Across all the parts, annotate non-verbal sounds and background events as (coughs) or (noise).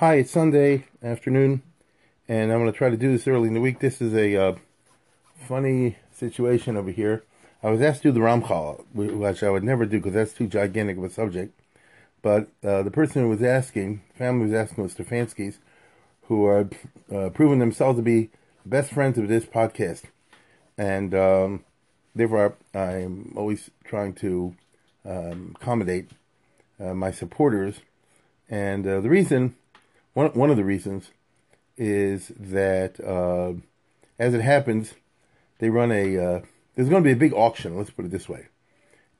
Hi, it's Sunday afternoon, and I'm going to try to do this early in the week. This is a uh, funny situation over here. I was asked to do the Ramchal, which I would never do because that's too gigantic of a subject. But uh, the person who was asking, family was asking was Stefanskis, who are uh, proving themselves to be best friends of this podcast. And um, therefore, I'm always trying to um, accommodate uh, my supporters. And uh, the reason, one, one of the reasons, is that uh, as it happens, they run a, uh, there's going to be a big auction, let's put it this way.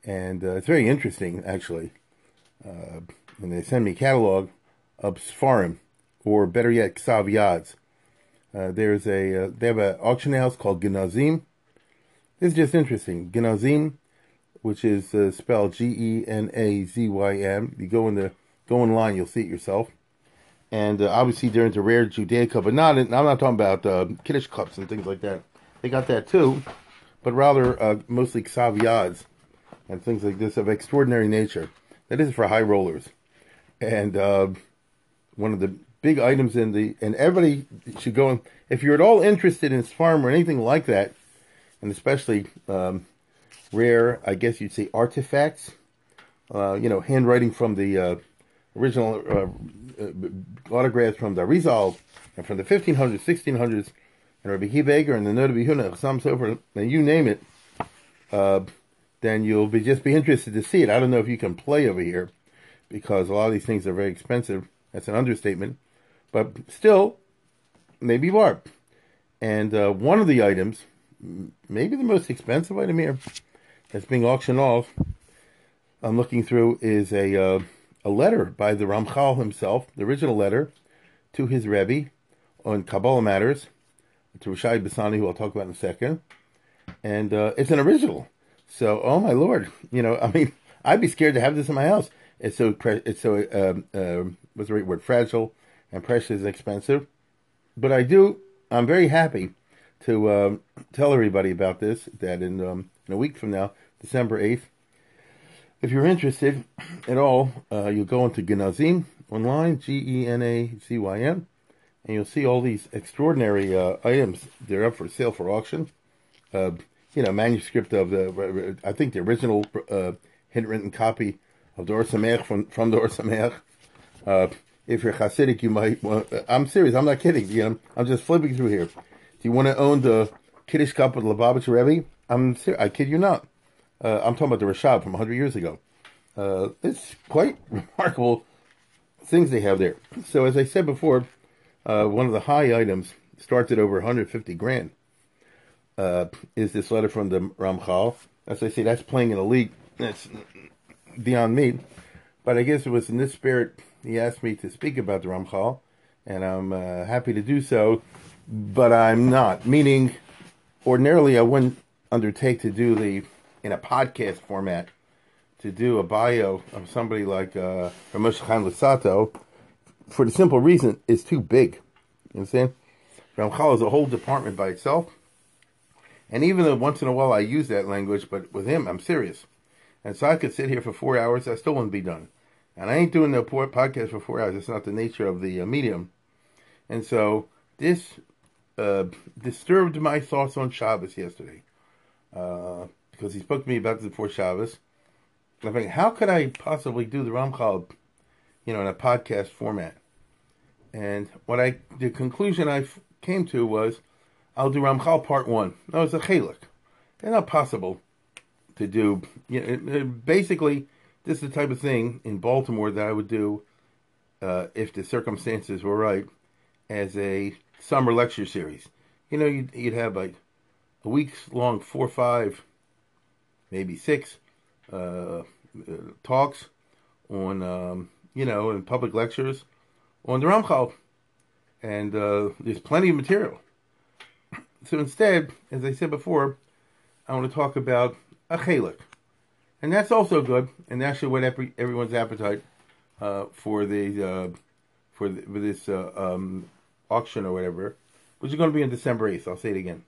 And uh, it's very interesting, actually. and they send me catalog of Sfarim or better yet, Ksav Yads. Uh, there's a uh, they have an auction house called Genazym. It's just interesting. Genazym, which is uh, spelled G E N A Z Y M. You go in the go online, you'll see it yourself. And uh, obviously, they're into rare Judaica, but not. In, I'm not talking about uh, Kiddush cups and things like that. They got that too, but rather uh, mostly Ksav Yads and things like this of extraordinary nature. That is for high rollers, and one of the big items in the, and everybody should go and, if you're at all interested in Sfarim or anything like that, and especially um, rare, I guess you'd say artifacts, uh, you know, handwriting from the uh, original uh, autographs from the Rizal and from the 1500s, 1600s, and Rabbi Hibeger and the Noda BiYehuda, some so forth, and you name it, uh, then you'll be just be interested to see it. I don't know if you can play over here because a lot of these things are very expensive. That's an understatement but still, maybe barb. And uh, one of the items, maybe the most expensive item here, that's being auctioned off, I'm looking through, is a uh, a letter by the Ramchal himself, the original letter to his Rebbe on Kabbalah matters, to Rashai Bassani, who I'll talk about in a second. And uh, it's an original. So, oh my lord, you know, I mean, (laughs) I'd be scared to have this in my house. It's so, it's so, um, uh, what's the right word? Fragile and precious is expensive. But I do, I'm very happy to um, tell everybody about this, that in, um, in a week from now, December 8th, if you're interested at all, uh, you'll go into Genazym online, G-E-N-A-Z-Y-M, and you'll see all these extraordinary uh, items. They're up for sale for auction. Uh, you know, manuscript of the, I think the original uh, handwritten copy of Dor Or Sameach from, from the Or Sameach. Uh, if you're Hasidic, you might. Want, I'm serious. I'm not kidding. You know, I'm just flipping through here. Do you want to own the Kiddush cup of the Lubavitch Rebbe? I'm serious. I kid you not. Uh, I'm talking about the Rashab from 100 years ago. Uh, it's quite (laughs) remarkable things they have there. So, as I said before, uh, one of the high items starts at over 150 grand. Uh, is this letter from the Ramchal? As I say, that's playing in a league that's beyond me. But I guess it was in this spirit he asked me to speak about the Ramchal, and I'm uh, happy to do so, but I'm not. Meaning, ordinarily I wouldn't undertake to do the in a podcast format to do a bio of somebody like uh, Ramesh Chaim Luzzatto for the simple reason it's too big. You understand? Ramchal is a whole department by itself. And even though once in a while I use that language, but with him, I'm serious. And so I could sit here for four hours, I still wouldn't be done. And I ain't doing the podcast for four hours. It's not the nature of the uh, medium. And so this uh, disturbed my thoughts on Shabbos yesterday. Uh, because he spoke to me about this before Shabbos. I'm how could I possibly do the Ramchal, you know, in a podcast format? And what I, the conclusion I came to was, I'll do Ramchal part one. No, it's a chalik. It's not possible to do. You know, basically, this is the type of thing in Baltimore that I would do uh, if the circumstances were right as a summer lecture series. You know, you'd, you'd have like a week's long, four, or five, maybe six uh, talks on um, you know, in public lectures on the Ramchal, and uh, there's plenty of material. So instead, as I said before, I want to talk about a chelik, and that's also good, and that should whet every, everyone's appetite uh, for the uh, for, the, for this uh, um, auction or whatever, which is going to be on December eighth. I'll say it again.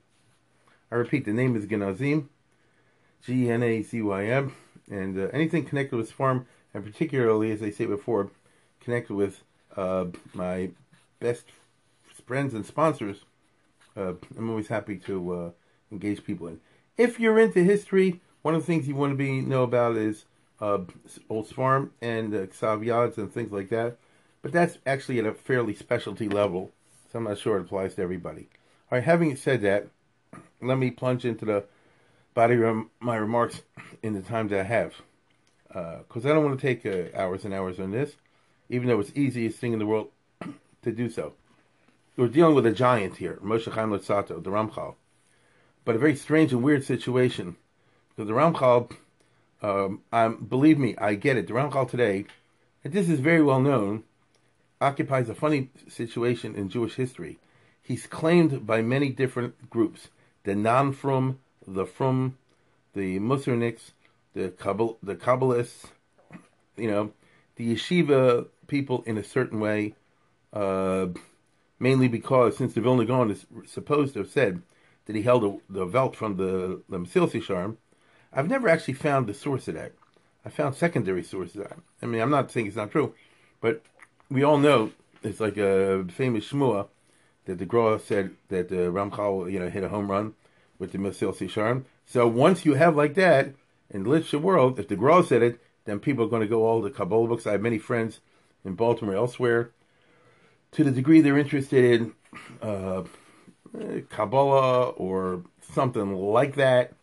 I repeat, the name is Genazym, G N A Z Y M, and uh, anything connected with Sfarim, and particularly, as I say before, connected with uh, my best friends and sponsors. Uh, I'm always happy to uh, engage people in. If you're into history, one of the things you want to be know about is uh, old Sfarim and uh, and things like that. But that's actually at a fairly specialty level, so I'm not sure it applies to everybody. All right, having said that, let me plunge into the body of my remarks in the time that I have. Because uh, I don't want to take uh, hours and hours on this, even though it's the easiest thing in the world (clears throat) to do so. We're dealing with a giant here, Moshe Chaim Luzzatto, the Ramchal. But a very strange and weird situation. Because the Ramchal, um, um, believe me, I get it. The Ramchal today, and this is very well known, occupies a funny situation in Jewish history. He's claimed by many different groups the non frum, the frum, the Musarniks, the Kabbal, the Kabbalists, you know, the yeshiva people in a certain way, uh, mainly because since the Vilna Gaon is supposed to have said that he held a, the Welt from the, the Mesillas Yesharim, I've never actually found the source of that. I found secondary sources. I mean, I'm not saying it's not true, but we all know it's like a famous shmua that the Gra said that the Ramchal, you know, hit a home run with the Mesillas Yesharim. So once you have like that in the literature world, if the Gra said it, then people are going to go all the Kabbalah books. I have many friends in Baltimore, elsewhere, to the degree they're interested in uh, Kabbalah or something like that.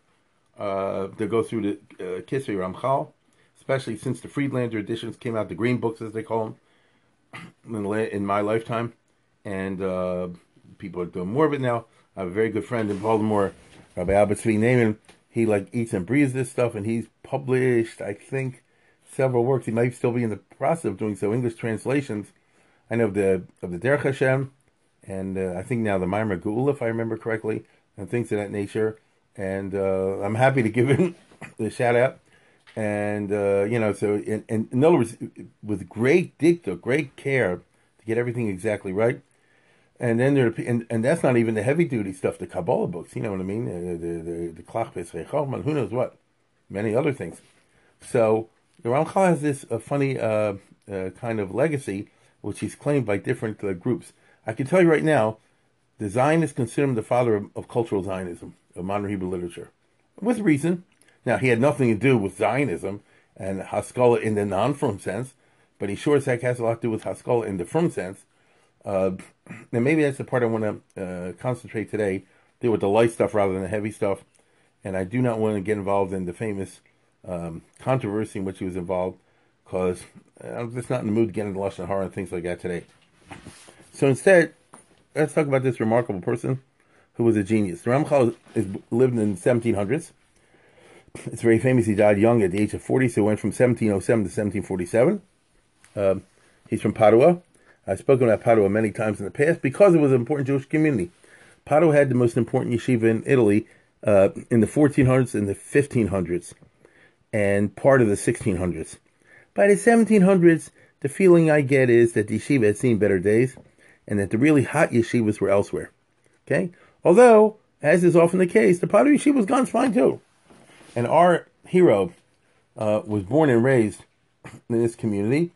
Uh, they go through the uh, Kisvei Ramchal, especially since the Friedlander editions came out, the Green Books as they call them, (clears throat) in, in my lifetime, and uh, people are doing more of it now. I have a very good friend in Baltimore, Rabbi Albert Tzvi. He like eats and breathes this stuff, and he's published, I think, several works. He might still be in the process of doing so. English translations. I know of the of the Derech Hashem, and uh, I think now the Maamar Geula, if I remember correctly, and things of that nature. And uh, I'm happy to give him (coughs) the shout out. And uh, you know, so in, in, in, other words, with great dicta, great care to get everything exactly right. And then there, and, and that's not even the heavy duty stuff, the Kabbalah books. You know what I mean? The the Klach who knows what, many other things. So the Ramchal has this uh, funny uh, uh, kind of legacy, which he's claimed by different uh, groups. I can tell you right now, the Zionists consider him the father of, of, cultural Zionism, of modern Hebrew literature, with reason. Now, he had nothing to do with Zionism and Haskalah in the non-frum sense, but he sure as heck has a lot to do with Haskalah in the frum sense. Uh, and maybe that's the part I want to uh, concentrate today, deal with the light stuff rather than the heavy stuff. And I do not want to get involved in the famous um, controversy in which he was involved because I'm just not in the mood to get into Lashon Hara and things like that today. So instead, let's talk about this remarkable person who was a genius. The Ramchal is, lived in the 1700s. It's very famous. He died young at the age of 40, so he went from 1707 to 1747. Um, he's from Padua. I've spoken about Padua many times in the past because it was an important Jewish community. Padua had the most important yeshiva in Italy uh, in the 1400s and the 1500s and part of the 1600s. By the 1700s, the feeling I get is that the yeshiva had seen better days and that the really hot yeshivas were elsewhere. Okay? Although, as is often the case, the Padua yeshiva was gone fine too. And our hero uh, was born and raised in this community.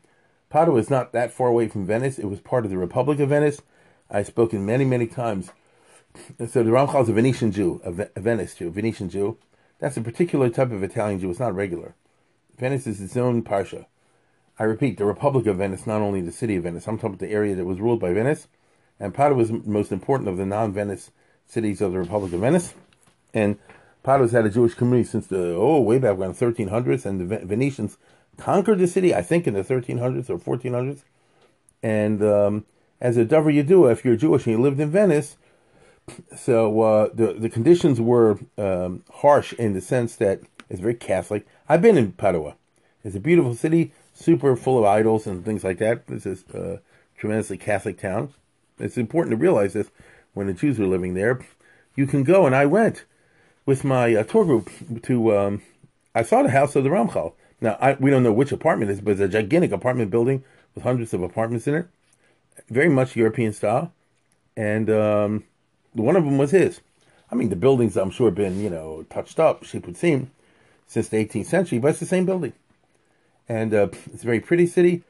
Padua is not that far away from Venice. It was part of the Republic of Venice. I've spoken many, many times. So the Ramchal is a Venetian Jew, a Venice Jew, a Venetian Jew. That's a particular type of Italian Jew. It's not regular. Venice is its own parsha. I repeat, the Republic of Venice, not only the city of Venice. I'm talking about the area that was ruled by Venice. And Padua was the most important of the non-Venice cities of the Republic of Venice. And Padua's had a Jewish community since the, oh, way back around 1300s. And the Venetians conquered the city, I think, in the 1300s or 1400s. And um, as a Dover Yedua, if you're Jewish and you lived in Venice, so uh, the the conditions were um, harsh in the sense that it's very Catholic. I've been in Padua. It's a beautiful city. super full of idols and things like that. This is a tremendously Catholic town. It's important to realize this when the Jews were living there. You can go, and I went with my uh, tour group to. Um, I saw the house of the Ramchal. Now I, we don't know which apartment it is, but it's a gigantic apartment building with hundreds of apartments in it, very much European style, and um, one of them was his. I mean, the buildings I'm sure have been you know touched up, shape would seem, since the 18th century, but it's the same building, and uh, it's a very pretty city.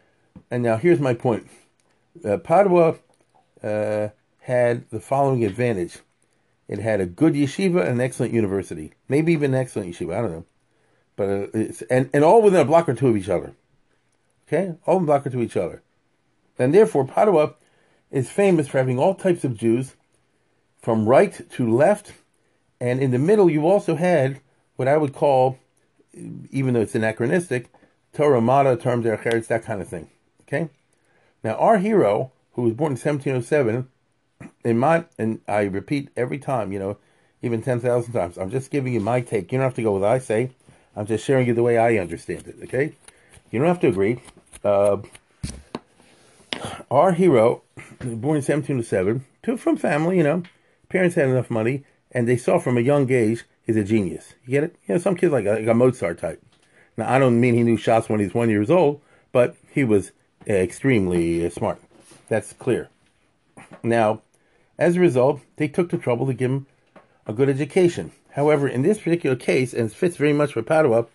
And now here's my point: uh, Padua uh, had the following advantage it had a good yeshiva and an excellent university, maybe even an excellent yeshiva. I don't know, but uh, it's and and all within a block or two of each other. Okay, all in a block or two of each other, and therefore Padua is famous for having all types of Jews, from right to left, and in the middle you also had what I would call, even though it's anachronistic, Torah Mata, terms Eretz, that kind of thing. Okay, now our hero, who was born in 1707 (clears throat) in my and I repeat every time, you know, even ten thousand times. I'm just giving you my take. You don't have to go with what I say. I'm just sharing you the way I understand it. Okay, you don't have to agree. Uh, our hero, born in 1707, to from family, you know, parents had enough money, and they saw from a young age he's a genius. You get it? You know, some kids like a, like a Mozart type. Now, I don't mean he knew Shas when he was one years old, but he was uh, extremely uh, smart. That's clear. Now, as a result, they took the trouble to give him a good education. However, in this particular case, and it fits very much for Padua,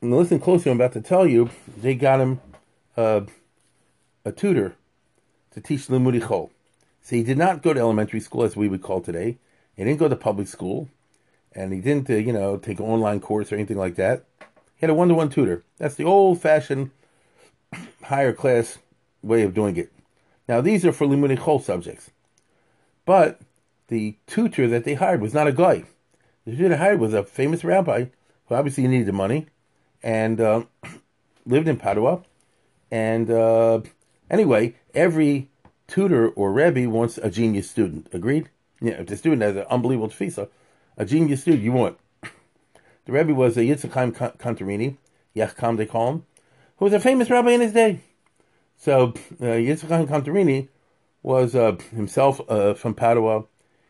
and listen closely, I'm about to tell you, they got him uh, a tutor to teach Limudi Chol. So he did not go to elementary school, as we would call today. He didn't go to public school, and he didn't, uh, you know, take an online course or anything like that. He had a one-to-one tutor. That's the old-fashioned, (coughs) higher class way of doing it. Now, these are for Limudi Chol subjects. But the tutor that they hired was not a guy. They hired was a famous rabbi who obviously needed the money and uh, (clears throat) lived in Padua. And uh, anyway, every tutor or rebbe wants a genius student. Agreed? Yeah, if the student has an unbelievable tefisa, a genius student you want. (clears throat) The rebbe was a Yitzchak Chaim Cantarini, Yachkam they call him, who was a famous rabbi in his day. So uh, Yitzchak Chaim Cantarini was uh, himself uh, from Padua.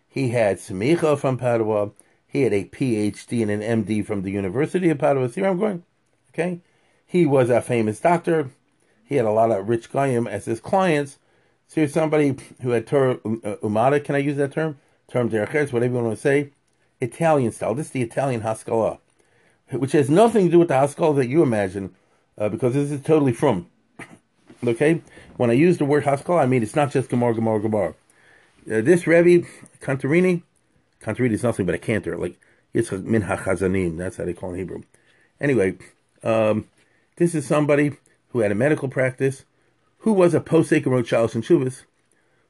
He had Semicha from Padua. He had a PhD and an MD from the University of Padua. See where I'm going? Okay. He was a famous doctor. He had a lot of rich Goyim as his clients. So here's somebody who had Torah uh, Umada, can I use that term? Term Derecheres, whatever you want to say. Italian style. This is the Italian Haskalah, which has nothing to do with the Haskalah that you imagine, uh, because this is totally from. (coughs) Okay? When I use the word Haskalah, I mean it's not just Gemara, Gemara, Gemara. Uh, this Rebbe, Cantarini, Cantarini is nothing but a cantor, like it's Min HaChazanim, that's how they call it in Hebrew. Anyway, um, this is somebody who had a medical practice, who was a posek and wrote Shalos and Shuvas,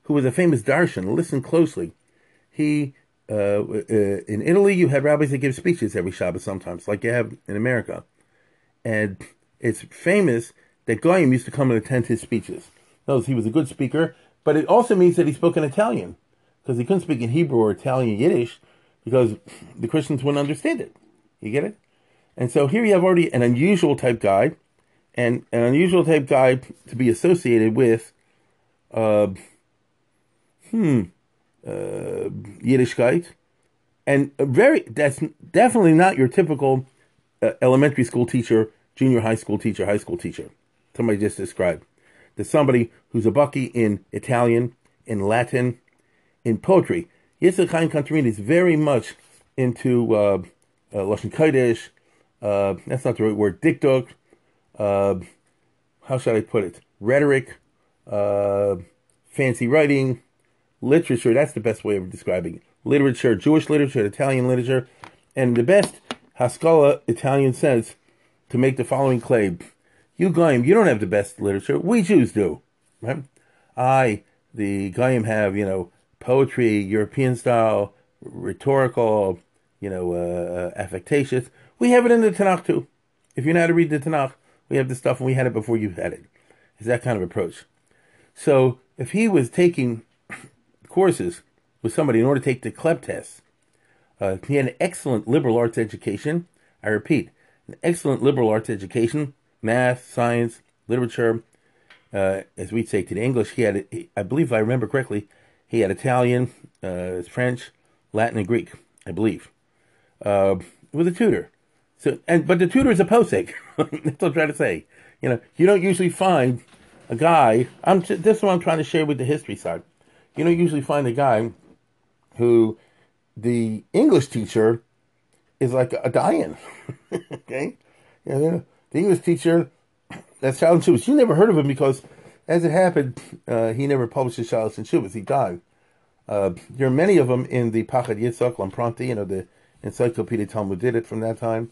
who was a famous darshan. Listen closely. He, uh, uh, in Italy, you had rabbis that give speeches every Shabbos sometimes, like you have in America. And it's famous that Goyim used to come and attend his speeches. Notice he was a good speaker, but it also means that he spoke in Italian because he couldn't speak in Hebrew or Italian Yiddish because the Christians wouldn't understand it. You get it? And so here you have already an unusual type guy, and an unusual type guy to be associated with, uh, hmm, uh, Yiddishkeit, and very that's definitely not your typical uh, elementary school teacher, junior high school teacher, high school teacher somebody just described. There's somebody who's a baki in Italian, in Latin, in poetry. Yitzhak Chaim Cantarini is very much into uh, uh, Lashon Kodesh. Uh, that's not the right word. Dikduk. Uh, how should I put it? Rhetoric, uh, fancy writing, literature. That's the best way of describing it. Literature, Jewish literature, Italian literature, and the best Haskalah Italian says to make the following claim you Goyim, you don't have the best literature. We Jews do, right? I, the Goyim, have you know poetry, European style, rhetorical, you know, uh, affectatious. We have it in the Tanakh too. If you know how to read the Tanakh, we have the stuff, and we had it before you had it. It's that kind of approach. So if he was taking (coughs) courses with somebody in order to take the CLEP test, uh, he had an excellent liberal arts education. I repeat, an excellent liberal arts education math, science, literature. Uh, as we'd say to the English, he had, I believe, if I remember correctly, he had Italian, uh, French, Latin, and Greek. I believe, uh, with a tutor. So, and but the tutor is a posek. (laughs) That's what I'm trying to say. You know, you don't usually find a guy. I'm this is what I'm trying to share with the history side. You don't usually find a guy who the English teacher is like a dayan. (laughs) okay, you know, the English teacher that's Shalos Shuvas. You never heard of him because, as it happened, uh, he never published his Shalos and Shuvas. He died. Uh, there are many of them in the Pachad Yitzhak Lampronti, you know, the Encyclopedia Talmudit from that time.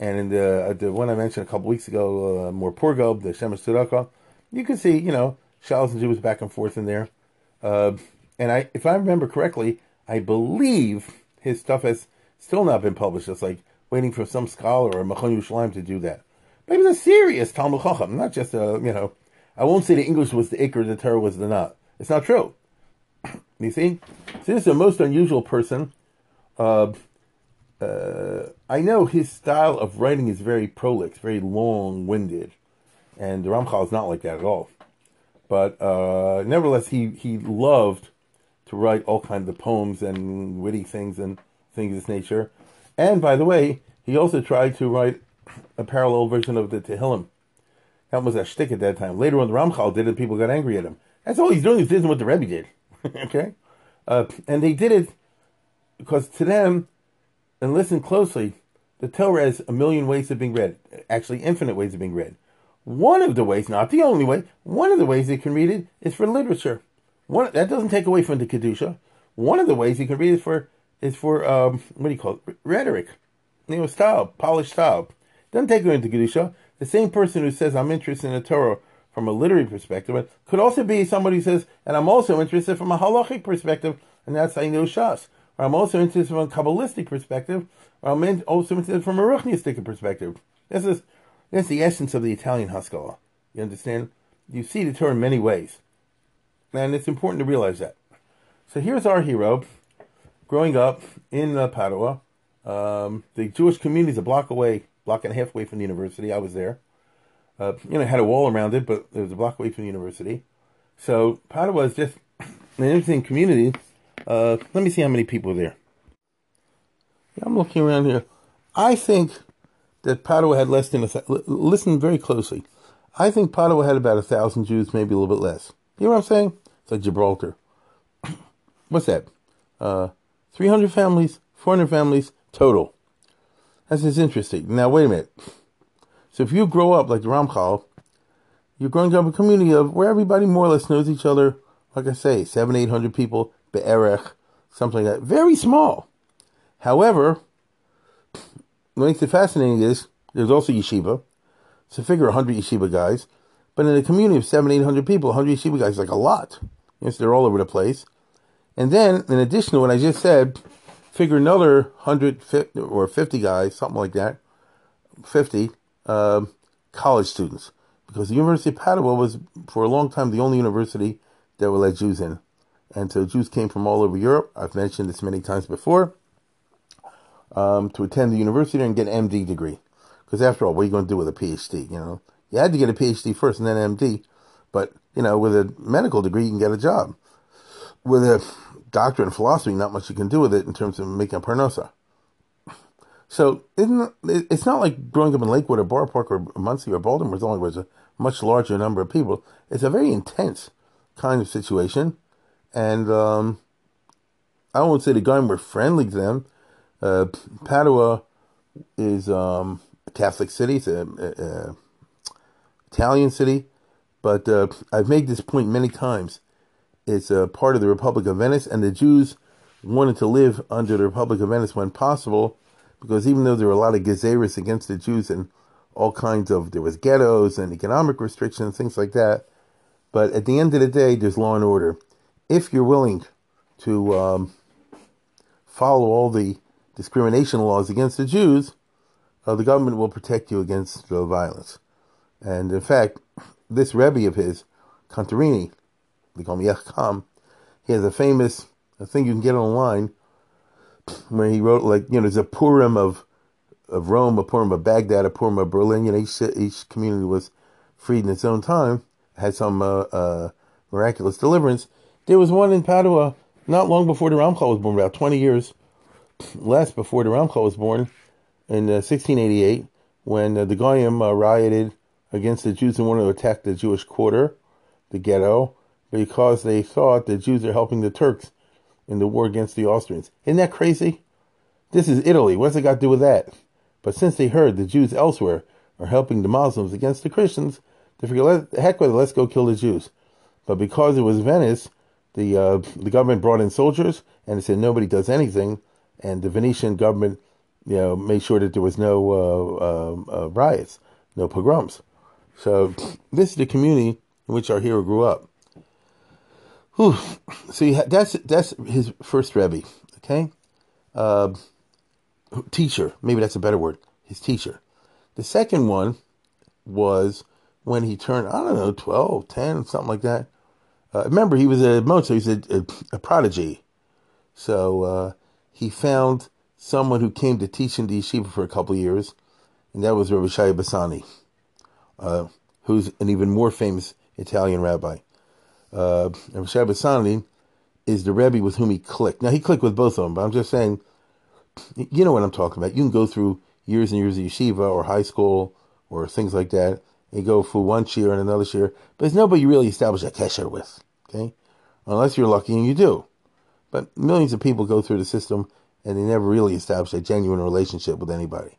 And in the, uh, the one I mentioned a couple weeks ago, uh, more Purgo, the Shemesh Tzedakah, you can see, you know, Shalos and Shuvas back and forth in there. Uh, and I, if I remember correctly, I believe his stuff has still not been published. It's like waiting for some scholar or Machon Yerushalayim to do that. But he was a serious Talmud Chacham, not just a, you know, I won't say the English was the Iker, the Torah was the not. It's not true. (clears throat) you see? So this is the most unusual person. Uh, uh, I know his style of writing is very prolix, very long-winded. And the Ramchal is not like that at all. But uh, nevertheless, he, he loved to write all kinds of poems and witty things and things of this nature. And by the way, he also tried to write a parallel version of the Tehillim. That was a shtick at that time. Later on, the Ramchal did it. People got angry at him. That's all he's doing is doing what the Rebbe did. (laughs) okay, uh, and they did it because to them, and listen closely, the Torah has a million ways of being read. Actually, infinite ways of being read. One of the ways, not the only way, one of the ways you can read it is for literature. One that doesn't take away from the kedusha. One of the ways you can read it for is for um, what do you call it? Rhetoric, you know, style, polished style. Doesn't take away into kedusha. The same person who says I'm interested in the Torah from a literary perspective could also be somebody who says, and I'm also interested from a halachic perspective, and that's I know Shas. Or I'm also interested from a kabbalistic perspective, or I'm also interested from a ruchnistic perspective. This is that's the essence of the Italian Haskalah. You understand? You see the Torah in many ways. And it's important to realize that. So here's our hero growing up in uh, Padua. Um, the Jewish community is a block away, block and a half away from the university. I was there. Uh, you know, had a wall around it, but it was a block away from the university. So Padua is just (coughs) an interesting community. Uh, let me see how many people are there. Yeah, I'm looking around here. I think that Padua had less than a. Listen very closely. I think Padua had about a thousand Jews, maybe a little bit less. You know what I'm saying? It's like Gibraltar. (coughs) What's that? Uh, 300 families, 400 families total. That's just interesting. Now, wait a minute. So if you grow up like the Ramchal, you're growing up in a community of where everybody more or less knows each other. Like I say, seven, eight hundred people, be'erech, something like that. Very small. However, what makes it fascinating is there's also yeshiva. So figure 100 yeshiva guys. But in a community of seven, eight hundred people, 100 yeshiva guys is like a lot. Yes, they're all over the place. And then, in addition to what I just said, figure another 100 or 50 guys, something like that, 50 um, college students. Because the University of Padua was, for a long time, the only university that would let Jews in. And so Jews came from all over Europe. I've mentioned this many times before. Um, to attend the university and get an MD degree. Because after all, what are you going to do with a PhD? You know, you had to get a PhD first and then MD. But you know, with a medical degree, you can get a job. With a doctorate in philosophy, not much you can do with it in terms of making a parnosa. So it's not like growing up in Lakewood or Borough Park or Monsey or Baltimore. Only was a much larger number of people. It's a very intense kind of situation, and um, I won't say the Garden were friendly to them. Uh, Padua is um, a Catholic city. It's a, a, a Italian city, but uh, I've made this point many times. It's a part of the Republic of Venice, and the Jews wanted to live under the Republic of Venice when possible because even though there were a lot of gezeras against the Jews and all kinds of there was ghettos and economic restrictions, things like that. But at the end of the day, there's law and order. If you're willing to um, follow all the discrimination laws against the Jews, uh, the government will protect you against uh, violence. And in fact, this Rebbe of his, Contarini, they call him Yechkam, he has a famous thing you can get online where he wrote like you know there's a Purim of of Rome, a Purim of Baghdad, a Purim of Berlin. You know, each, each community was freed in its own time, had some uh, uh, miraculous deliverance. There was one in Padua not long before the Ramchal was born, about 20 years less before the Ramchal was born, in 1688, uh, when uh, the Goyim uh, rioted against the Jews and wanted to attack the Jewish quarter, the ghetto, because they thought the Jews are helping the Turks in the war against the Austrians. Isn't that crazy? This is Italy. What's it got to do with that? But since they heard the Jews elsewhere are helping the Muslims against the Christians, they figured, heck with it, let's go kill the Jews. But because it was Venice, the uh, the government brought in soldiers and they said nobody does anything, and the Venetian government, you know, made sure that there was no uh, uh, uh riots, no pogroms. So this is the community in which our hero grew up. Whew. So that's that's his first rebbe, okay, uh, teacher. Maybe that's a better word. His teacher. The second one was when he turned, I don't know, 12, 10, something like that. Uh, remember, he was a Mozart, he was a, a, a prodigy. So uh, he found someone who came to teach in the yeshiva for a couple years, and that was Rabbi Shai Bassani, uh, who's an even more famous Italian rabbi. Uh, Rabbi Bassani is the Rebbe with whom he clicked. Now, he clicked with both of them, but I'm just saying, you know what I'm talking about. You can go through years and years of yeshiva or high school or things like that, and go for one year and another year, but there's nobody you really establish a kesher with, okay? Unless you're lucky and you do. But millions of people go through the system and they never really establish a genuine relationship with anybody,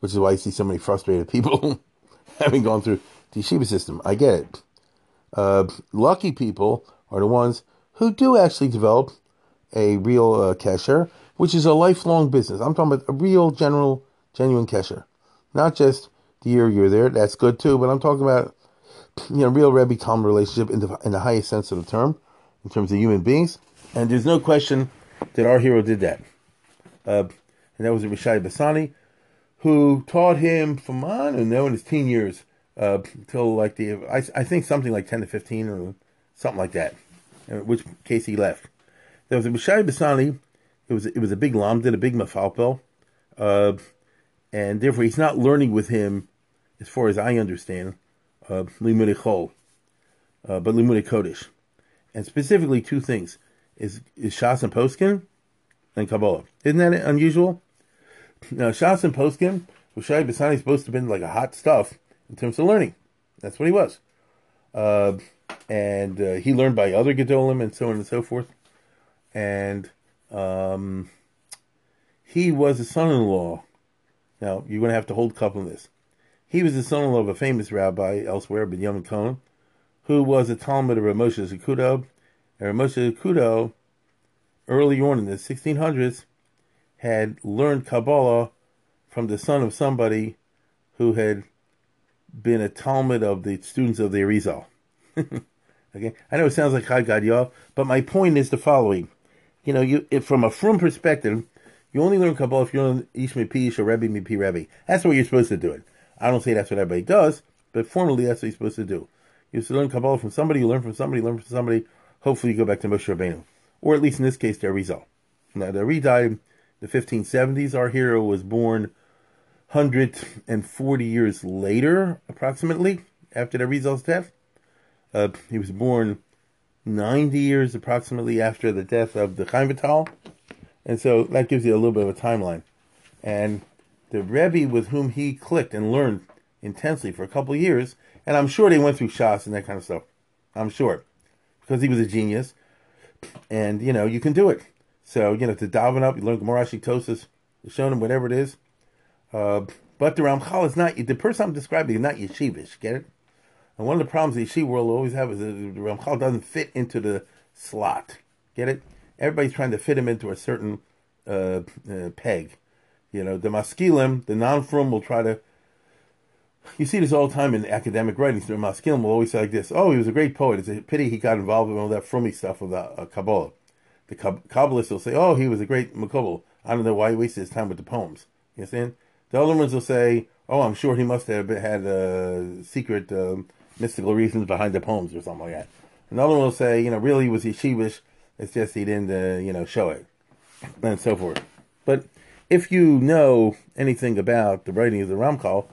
which is why you see so many frustrated (laughs) people (laughs) having gone through the yeshiva system. I get it. Uh, lucky people are the ones who do actually develop a real uh, kesher, which is a lifelong business. I'm talking about a real, general, genuine kesher, not just the year you're there. That's good too, but I'm talking about you know real Rebbe Tom relationship in the in the highest sense of the term, in terms of human beings. And there's no question that our hero did that. Uh, and that was Rishai Bassani, who taught him from I don't know in his teen years uh, till like the I, I think something like ten to fifteen or something like that. In which case he left. There was a Rishai Bassani. It was it was a big lamdid, a big mafalpel, uh, and therefore he's not learning with him, as far as I understand, uh, chol, uh, but limudei kodesh, and specifically two things is is Shas and Poskim and Kabbalah. Isn't that unusual? Now Shas and Poskim, Hushai Bassani is supposed to have been like a hot stuff in terms of learning. That's what he was. Uh, and uh, he learned by other Gedolim and so on and so forth. And um, he was a son-in-law. Now you're going to have to hold cup on this. He was the son-in-law of a famous rabbi elsewhere, Binyamin Cohen, who was a Talmud of Moshe Zacuto, and Moshe Kudo, early on in the 1600s, had learned Kabbalah from the son of somebody who had been a Talmud of the students of the Arizal. (laughs) okay, I know it sounds like Chad Gadya, but my point is the following: you know, you if from a frum perspective, you only learn Kabbalah if you learn Ish Mipish or Rebbe Mipi Rebbe. That's what you're supposed to do it. I don't say that's what everybody does, but formally that's what you're supposed to do. You to learn Kabbalah from somebody, you learn from somebody, you learn from somebody, hopefully you go back to Moshe Rabbeinu, or at least in this case, the Arizal. Now, the Ari died in the 1570s. Our hero was born 140 years later, approximately, after the Arizal's death. Uh, he was born 90 years approximately after the death of the Chaim Vital. And so that gives you a little bit of a timeline. And the Rebbe with whom he clicked and learned intensely for a couple of years, and I'm sure they went through Shas and that kind of stuff. I'm sure because he was a genius, and you know you can do it. So you know to daven up, you learn Gemara Tosis, him whatever it is. Uh, but the Ramchal is not the person I'm describing is not yeshivish. Get it? And one of the problems the yeshiva world always have is that the Ramchal doesn't fit into the slot. Get it? Everybody's trying to fit him into a certain uh, uh, peg. You know, the maskilim, the non-frum will try to you see this all the time in academic writings. The Maskilim will always say like this: "Oh, he was a great poet. It's a pity he got involved in all that frummy stuff of the uh, Kabbalah." The Kabbalists will say, "Oh, he was a great Mekubal. I don't know why he wasted his time with the poems." You understand? The other ones will say, "Oh, I'm sure he must have had secret uh, mystical reasons behind the poems or something like that." Another one will say, "You know, really he was yeshivish. It's just he didn't, uh, you know, show it, and so forth." But if you know anything about the writing of the Ramchal,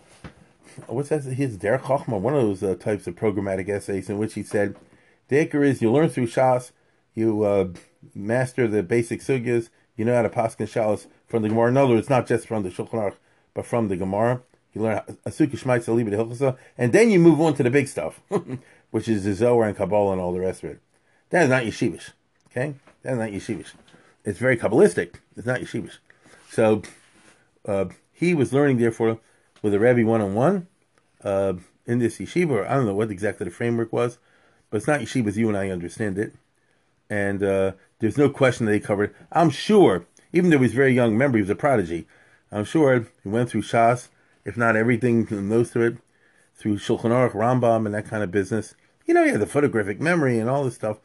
what's that? His Derech Chochma, one of those uh, types of programmatic essays in which he said, the Iker is you learn through Shas, you uh, master the basic sugyas, you know how to paskin shalas from the Gemara. In other words, not just from the Shulchan Aruch, but from the Gemara. You learn Asuki Shmaitz and then you move on to the big stuff, (laughs) which is the Zohar and Kabbalah and all the rest of it. That is not yeshivish. Okay? That is not yeshivish. It's very Kabbalistic. It's not yeshivish. So uh, he was learning, therefore, with a Rebbe one on one in this yeshiva. I don't know what exactly the framework was, but it's not yeshiva as you and I understand it. And uh, there's no question that he covered. I'm sure, even though he was very young, remember he was a prodigy. I'm sure he went through Shas, if not everything, most of it, through Shulchan Aruch, Rambam, and that kind of business. You know, he had the photographic memory and all this stuff.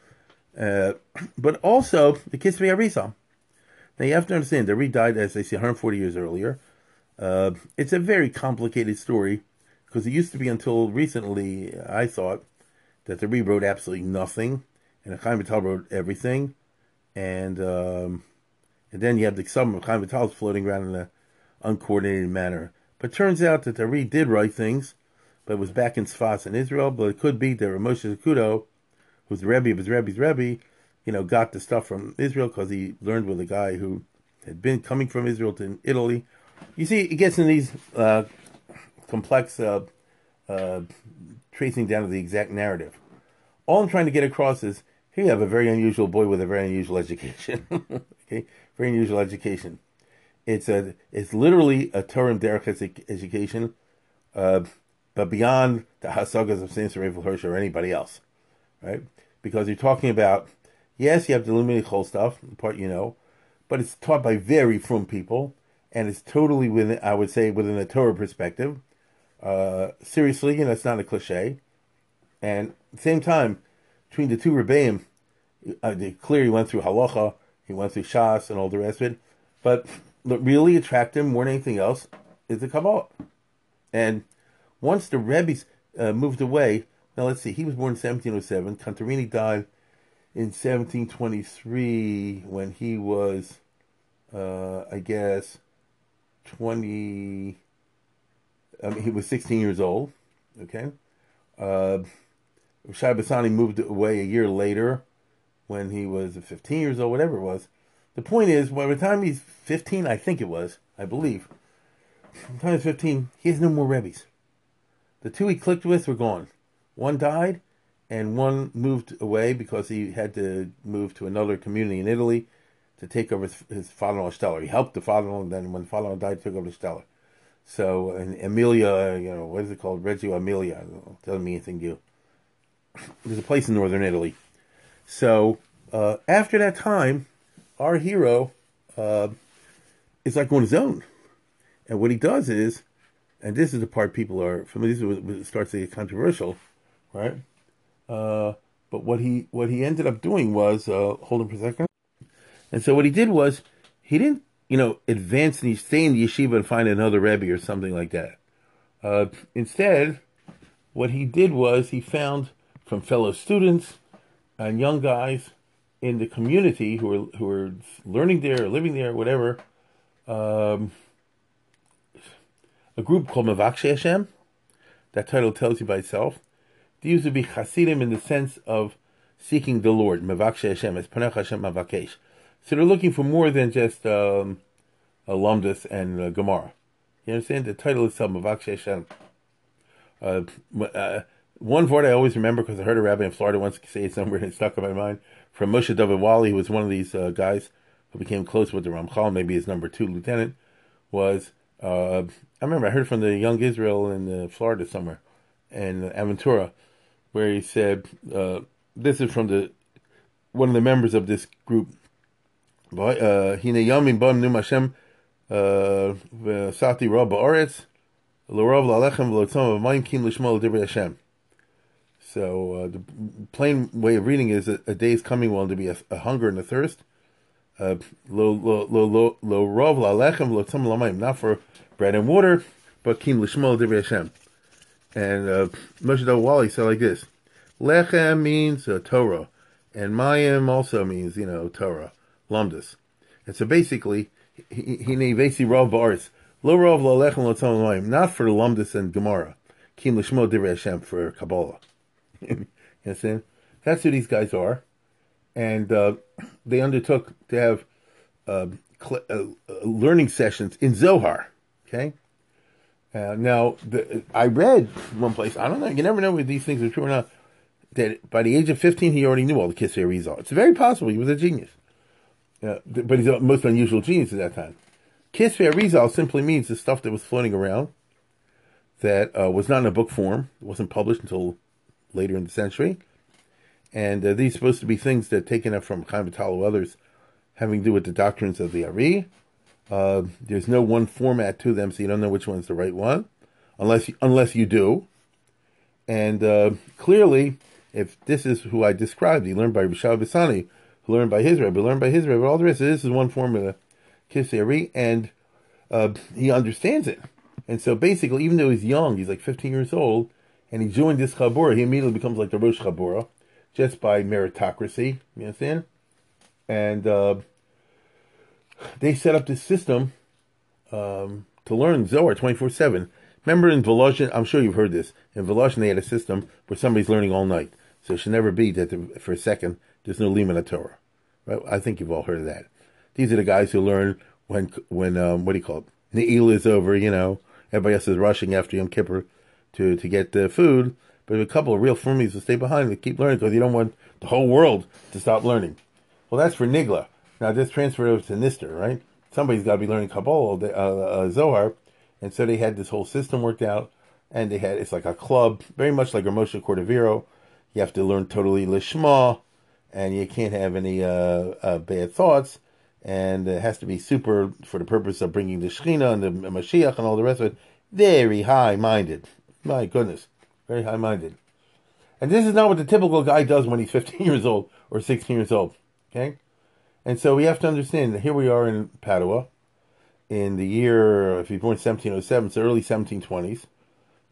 Uh, (clears throat) but also the Kisvei Arizal. Now you have to understand, the Rebbe died, as they say, 140 years earlier. Uh, it's a very complicated story because it used to be until recently, I thought, that the Rebbe wrote absolutely nothing, and Chaim Vital wrote everything, and um, and then you have the sum of Chaim Vital floating around in an uncoordinated manner. But turns out that the Rebbe did write things, but was back in Sfas in Israel. But it could be that Moshe Zacuto, who's the Rebbe of his Rebbe's Rebbe, you know, got the stuff from Israel because he learned with a guy who had been coming from Israel to Italy. You see, it gets in these uh, complex uh, uh, tracing down to the exact narrative. All I'm trying to get across is here you have a very unusual boy with a very unusual (laughs) education. okay, very unusual education. It's a it's literally a Turim Derech education, uh, but beyond the Hasagas of Samson Raphael Hirsch or anybody else, right? Because you're talking about yes, you have the Limudei Chol stuff, part you know, but it's taught by very frum people, and it's totally within I would say within a Torah perspective. Uh, seriously, you know, it's not a cliche. And same time, between the two Rebbeim, uh, clearly went through Halacha, he went through Shas and all the rest of it. But what really attracted him more than anything else is the Kabbalah. And once the Rebbe's uh, moved away, now let's see, he was born in 1707. Cantarini died in 1723 when he was, uh, I guess, 20. I mean, he was 16 years old. Okay. Uh, Shai Bassani moved away a year later when he was 15 years old, whatever it was. The point is, by the time he's 15, I think it was, I believe, by the time he's 15, he has no more Rebbe's. The two he clicked with were gone. One died, and one moved away because he had to move to another community in Italy to take over his, father-in-law Steller. He helped the father-in-law, and then when the father-in-law died, took over Steller. So, and Emilia, you know, what is it called? Reggio Emilia. Doesn't mean anything to you. There's a place in northern Italy. So, uh, after that time, our hero uh, is like on his own. And what he does is, and this is the part people are familiar. This is what starts to get controversial, right? Uh, but what he what he ended up doing was uh, hold on for a second. And so what he did was he didn't you know, advance and he stay in the yeshiva and find another rebbe or something like that. Uh, instead, what he did was he found from fellow students and young guys in the community who are who were learning there, or living there, whatever, um, a group called Mavakshe Hashem. That title tells you by itself. These would be Hasidim in the sense of seeking the Lord. Mavakshe Hashem, as Panach Hashem Mavakesh. So they're looking for more than just um, Alumdus and uh, Gemara. You understand? The title itself, Mavak Hashem. Uh, uh, one word I always remember because I heard a rabbi in Florida once say it somewhere and it stuck in my mind. From Moshe David Wally, who was one of these uh, guys who became close with the Ramchal, maybe his number two lieutenant, was uh, I remember I heard from the Young Israel in uh, Florida somewhere, in Aventura, where he said, uh, "This is from the one of the members of this group." Hine V'Mayim Kim L'Shmo L'Divrei Hashem. So uh, the plain way of reading is a, a day is coming when there be a, a hunger and a thirst. Uh, lo lo lo lo lo rov la'lechem lo lamayim, not for bread and water, but kim l'shmo divrei Hashem. And uh, Moshe Wali said like this: Lechem means uh, Torah, and mayim also means you know Torah, lumdus. And so basically, he he nevesi rov ba'aretz lo rov lo lechem lo tzom loim not for lumdus and Gemara, kim l'shmo divrei Hashem for Kabbalah. (laughs) you understand? That's who these guys are, and uh, (clears throat) they undertook to have uh, cl- uh, learning sessions in Zohar. Okay. Uh, now, the, I read one place. I don't know. You never know if these things are true or not. That by the age of fifteen, he already knew all the Kisvei Arizal. It's very possible he was a genius. Uh, but he's a most unusual genius at that time. Kisvei Arizal simply means the stuff that was floating around that uh, was not in a book form. It wasn't published until later in the century. And uh, these are supposed to be things that taken up from Chaim Vital others having to do with the doctrines of the Ari. Uh, there's no one format to them, so you don't know which one's the right one, unless you, unless you do. And uh, clearly, if this is who I described, he learned by Rishab Bassani, who learned by his Rebbe, learned by his But all the rest of this is one formula, Kisvei Ari, and uh, he understands it. And so basically, even though he's young, he's like 15 years old, and he joined this Chabura, he immediately becomes like the Rosh Chabura, just by meritocracy, you understand? And uh, they set up this system um, to learn Zohar 24 7. Remember in Volozhin, I'm sure you've heard this. In Volozhin, they had a system where somebody's learning all night. So it should never be that for a second there's no Lima Torah. Right? I think you've all heard of that. These are the guys who learn when, when um, what do you call it? Ne'il is over, you know. Everybody else is rushing after Yom Kippur to, to get the food. But a couple of real firmies will stay behind and keep learning because you don't want the whole world to stop learning. Well, that's for Nigla. Now, this transferred over to Nister, right? Somebody's got to be learning Kabbalah, uh, uh, Zohar. And so they had this whole system worked out. And they had, it's like a club, very much like Ramosha Cordovero. You have to learn totally Lishma, and you can't have any uh, uh, bad thoughts. And it has to be super for the purpose of bringing the Shekhinah and the Mashiach and all the rest of it. Very high minded. My goodness. Very high minded. And this is not what the typical guy does when he's (laughs) 15 years old or 16 years old. Okay? And so we have to understand that here we are in Padua in the year, if he's born 1707, so early 1720s.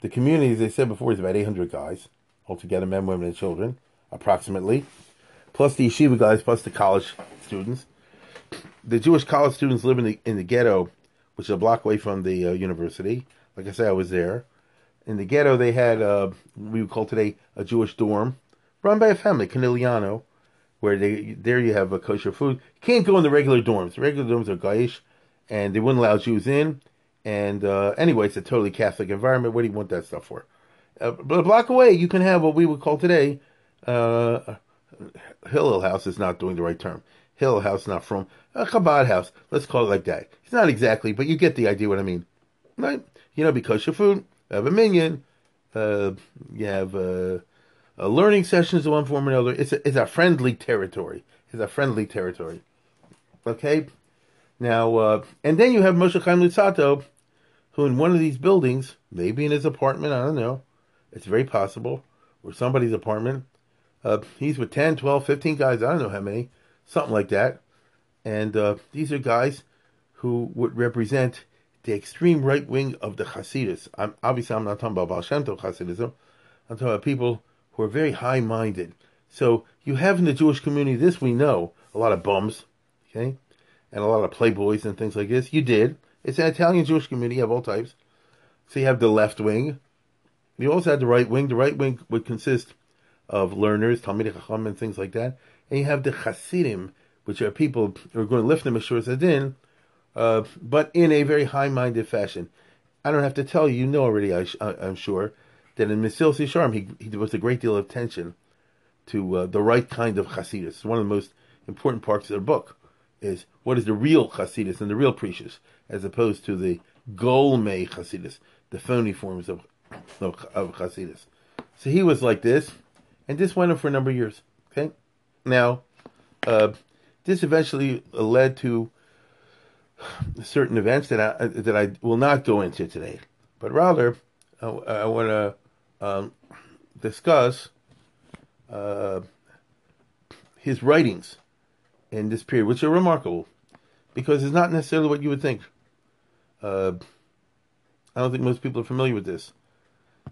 The community, as I said before, is about 800 guys, altogether men, women, and children, approximately, plus the yeshiva guys, plus the college students. The Jewish college students live in the, in the ghetto, which is a block away from the uh, university. Like I said, I was there. In the ghetto, they had uh, we would call today a Jewish dorm, run by a family, Canigliano, where they there you have a kosher food. You can't go in the regular dorms. The regular dorms are gaish, and they wouldn't allow Jews in. And uh, anyway, it's a totally Catholic environment. What do you want that stuff for? Uh, but a block away, you can have what we would call today uh, Hillel House is not doing the right term. Hillel House, not from a Chabad house. Let's call it like that. It's not exactly, but you get the idea what I mean, right? You know, because your food, you have a minyan. uh, you have uh, learning sessions of one form or another. It's a, it's a friendly territory. It's a friendly territory. Okay? Now, uh, and then you have Moshe Chaim Luzzatto, who in one of these buildings, maybe in his apartment, I don't know, it's very possible, or somebody's apartment, uh, he's with 10, 12, 15 guys, I don't know how many, something like that. And uh, these are guys who would represent the extreme right wing of the Hasidus. I'm, obviously, I'm not talking about Baal Shem Tov Hasidism. I'm talking about people who are very high minded. So you have in the Jewish community, this we know, a lot of bums, okay, and a lot of playboys and things like this. You did. It's an Italian Jewish community of all types. So you have the left wing. You also had the right wing. The right wing would consist of learners, Talmidei Chacham, and things like that. And you have the Hasidim, which are people who are going to lift the Meshur Zadin, but in a very high-minded fashion. I don't have to tell you, you know already, I, am sure, that in Mesilas Yesharim, he, he devotes a great deal of attention to uh, the right kind of Hasidus. One of the most important parts of the book is what is the real Hasidus and the real Precious, as opposed to the Golmei Hasidus, the phony forms of, of, of Hasidus. So he was like this, and this went on for a number of years. Okay? Now, uh, this eventually led to certain events that I, that I will not go into today, but rather I, I want to um, discuss uh, his writings in this period, which are remarkable because it's not necessarily what you would think. Uh, I don't think most people are familiar with this.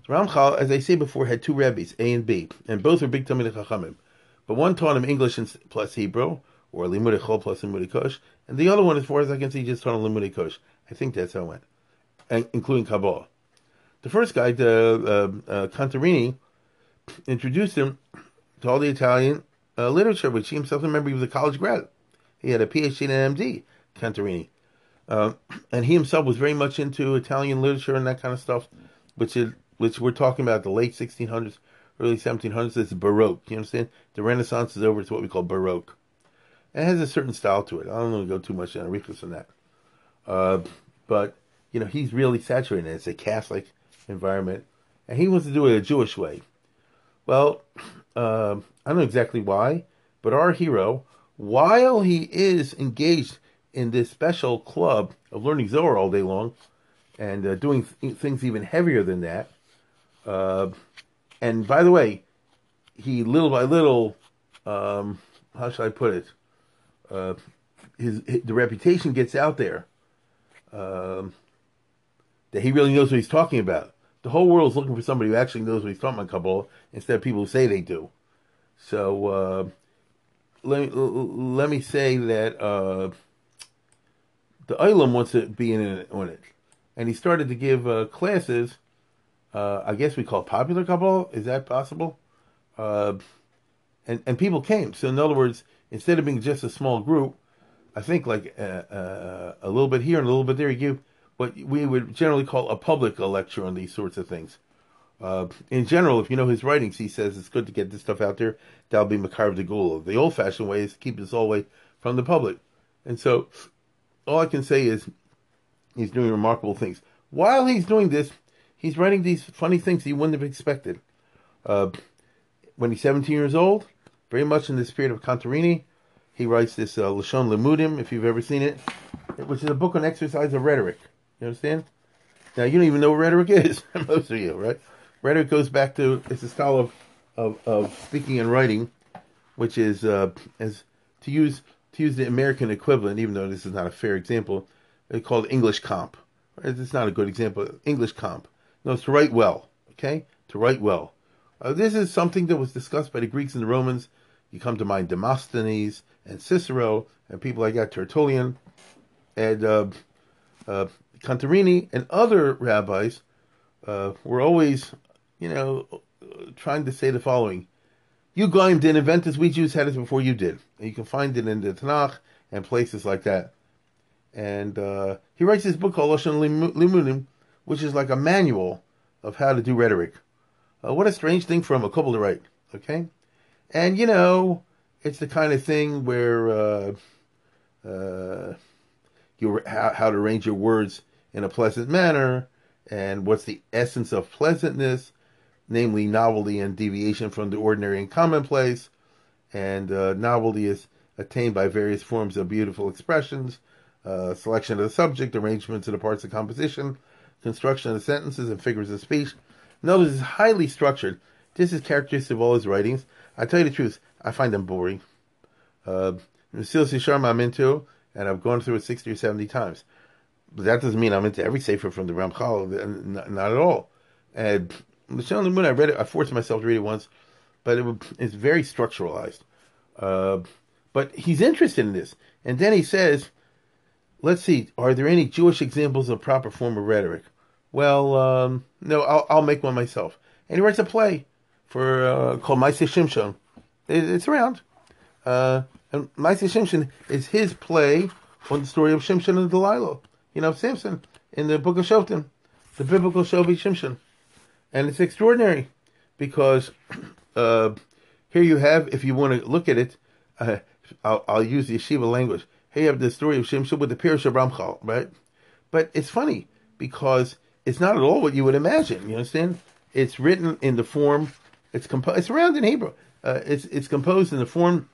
Ramchal, as I say before, had two rabbis, A and B, and both were big Talmidei Chachamim. But one taught him English plus Hebrew, or Limudei Chol plus Limudei Kosh, and the other one, as far as I can see, just taught on Limudei Kosh. I think that's how it went, and, including Kabbalah. The first guy, the, uh, uh, Cantarini, introduced him to all the Italian uh, literature, which he himself remember he was a college grad. He had a PhD and an MD, Cantarini. Uh, and he himself was very much into Italian literature and that kind of stuff, which is which we're talking about the late 1600s, early 1700s. It's Baroque. You understand? The Renaissance is over. It's what we call Baroque. It has a certain style to it. I don't want to go too much into Enriquez on that. Uh, but you know, he's really saturated. It's a Catholic environment, and he wants to do it a Jewish way. Well, (clears throat) uh, I don't know exactly why, but our hero, while he is engaged in this special club of learning Zohar all day long and uh, doing th- things even heavier than that, uh, and by the way, he little by little, um, how should I put it? Uh, his, his, the reputation gets out there um, that he really knows what he's talking about. The whole world's looking for somebody who actually knows what he's talking about Kabbalah instead of people who say they do. So uh, let let me say that uh, the Olam wants to be in it, on it, and he started to give uh, classes uh, I guess we call popular Kabbalah. Is that possible? Uh, and and people came. So in other words, instead of being just a small group, I think like a, uh, uh, a little bit here and a little bit there, you give what we would generally call a public lecture on these sorts of things. Uh, in general, if you know his writings, he says it's good to get this stuff out there. That'll be Makar de Gula. The old-fashioned way is to keep this all away from the public. And so, all I can say is he's doing remarkable things. While he's doing this, he's writing these funny things he wouldn't have expected. Uh, when he's 17 years old, very much in the spirit of Cantarini, he writes this uh, Lashon Limudim, if you've ever seen it, which is a book on exercise of rhetoric. You understand? Now, you don't even know what rhetoric is, (laughs) most of you, right? Rhetoric goes back to, it's a style of, of, of speaking and writing, which is, uh, as to use, to use the American equivalent, even though this is not a fair example, it's called English comp. It's not a good example. English comp. No, it's to write well. Okay, to write well. Uh, this is something that was discussed by the Greeks and the Romans. You come to mind Demosthenes and Cicero and people like that, Tertullian and uh, uh, Cantarini and other rabbis uh, were always, you know, trying to say the following: "You Goyim didn't invent this; we Jews had it before you did." And you can find it in the Tanakh and places like that. And uh, he writes this book called Lashon Limudim, which is like a manual of how to do rhetoric. Uh, what a strange thing for him a couple to write, okay? And you know, it's the kind of thing where uh, uh, you how, how to arrange your words in a pleasant manner, and what's the essence of pleasantness, namely novelty and deviation from the ordinary and commonplace. And uh, novelty is attained by various forms of beautiful expressions, uh, selection of the subject, arrangements of the parts of composition, construction of the sentences and figures of speech. Notice it's highly structured. This is characteristic of all his writings. I tell you the truth, I find them boring. Uh, Mesilas Yesharim I'm into, and I've gone through it 60 or 70 times. But that doesn't mean I'm into every sefer from the Ramchal, not, not at all. And Michelle Moon, I read it, I forced myself to read it once, but it, it's very structuralized. Uh, but he's interested in this. And then he says, let's see, are there any Jewish examples of proper form of rhetoric? Well, um, no, I'll, I'll make one myself. And he writes a play for uh, called Maaseh Shimshon. It, it's around. Uh, and Maaseh Shimshon is his play on the story of Shimshon and Delilah. You know, Samson in the book of Shoftim, the biblical Shobi Shimshon. And it's extraordinary because (clears throat) uh, here you have, if you want to look at it, uh, I'll, I'll, use the yeshiva language. Here you have the story of Shimshon with the Pirush of Ramchal, right? But it's funny because it's not at all what you would imagine. You understand? It's written in the form. It's composed. It's around in Hebrew. Uh, it's it's composed in the form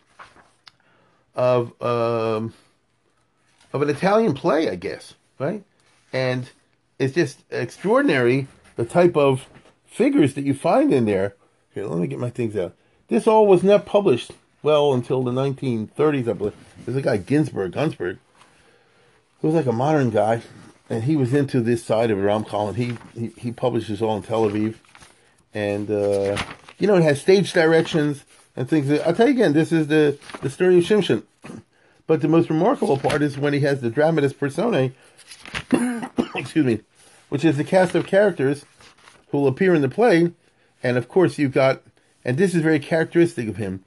of um, of an Italian play, I guess, right? And it's just extraordinary the type of figures that you find in there. Here, let me get my things out. This all was not published well until the 1930s, I believe. There's a guy Ginsburg, Gunsberg, who was like a modern guy, and he was into this side of Ramchal, and he, he, he publishes all in Tel Aviv. And, uh, you know, it has stage directions and things. I'll tell you again, this is the, the story of Shimshon. But the most remarkable part is when he has the dramatis personae, (coughs) excuse me, which is the cast of characters who will appear in the play. And of course, you've got, and this is very characteristic of him,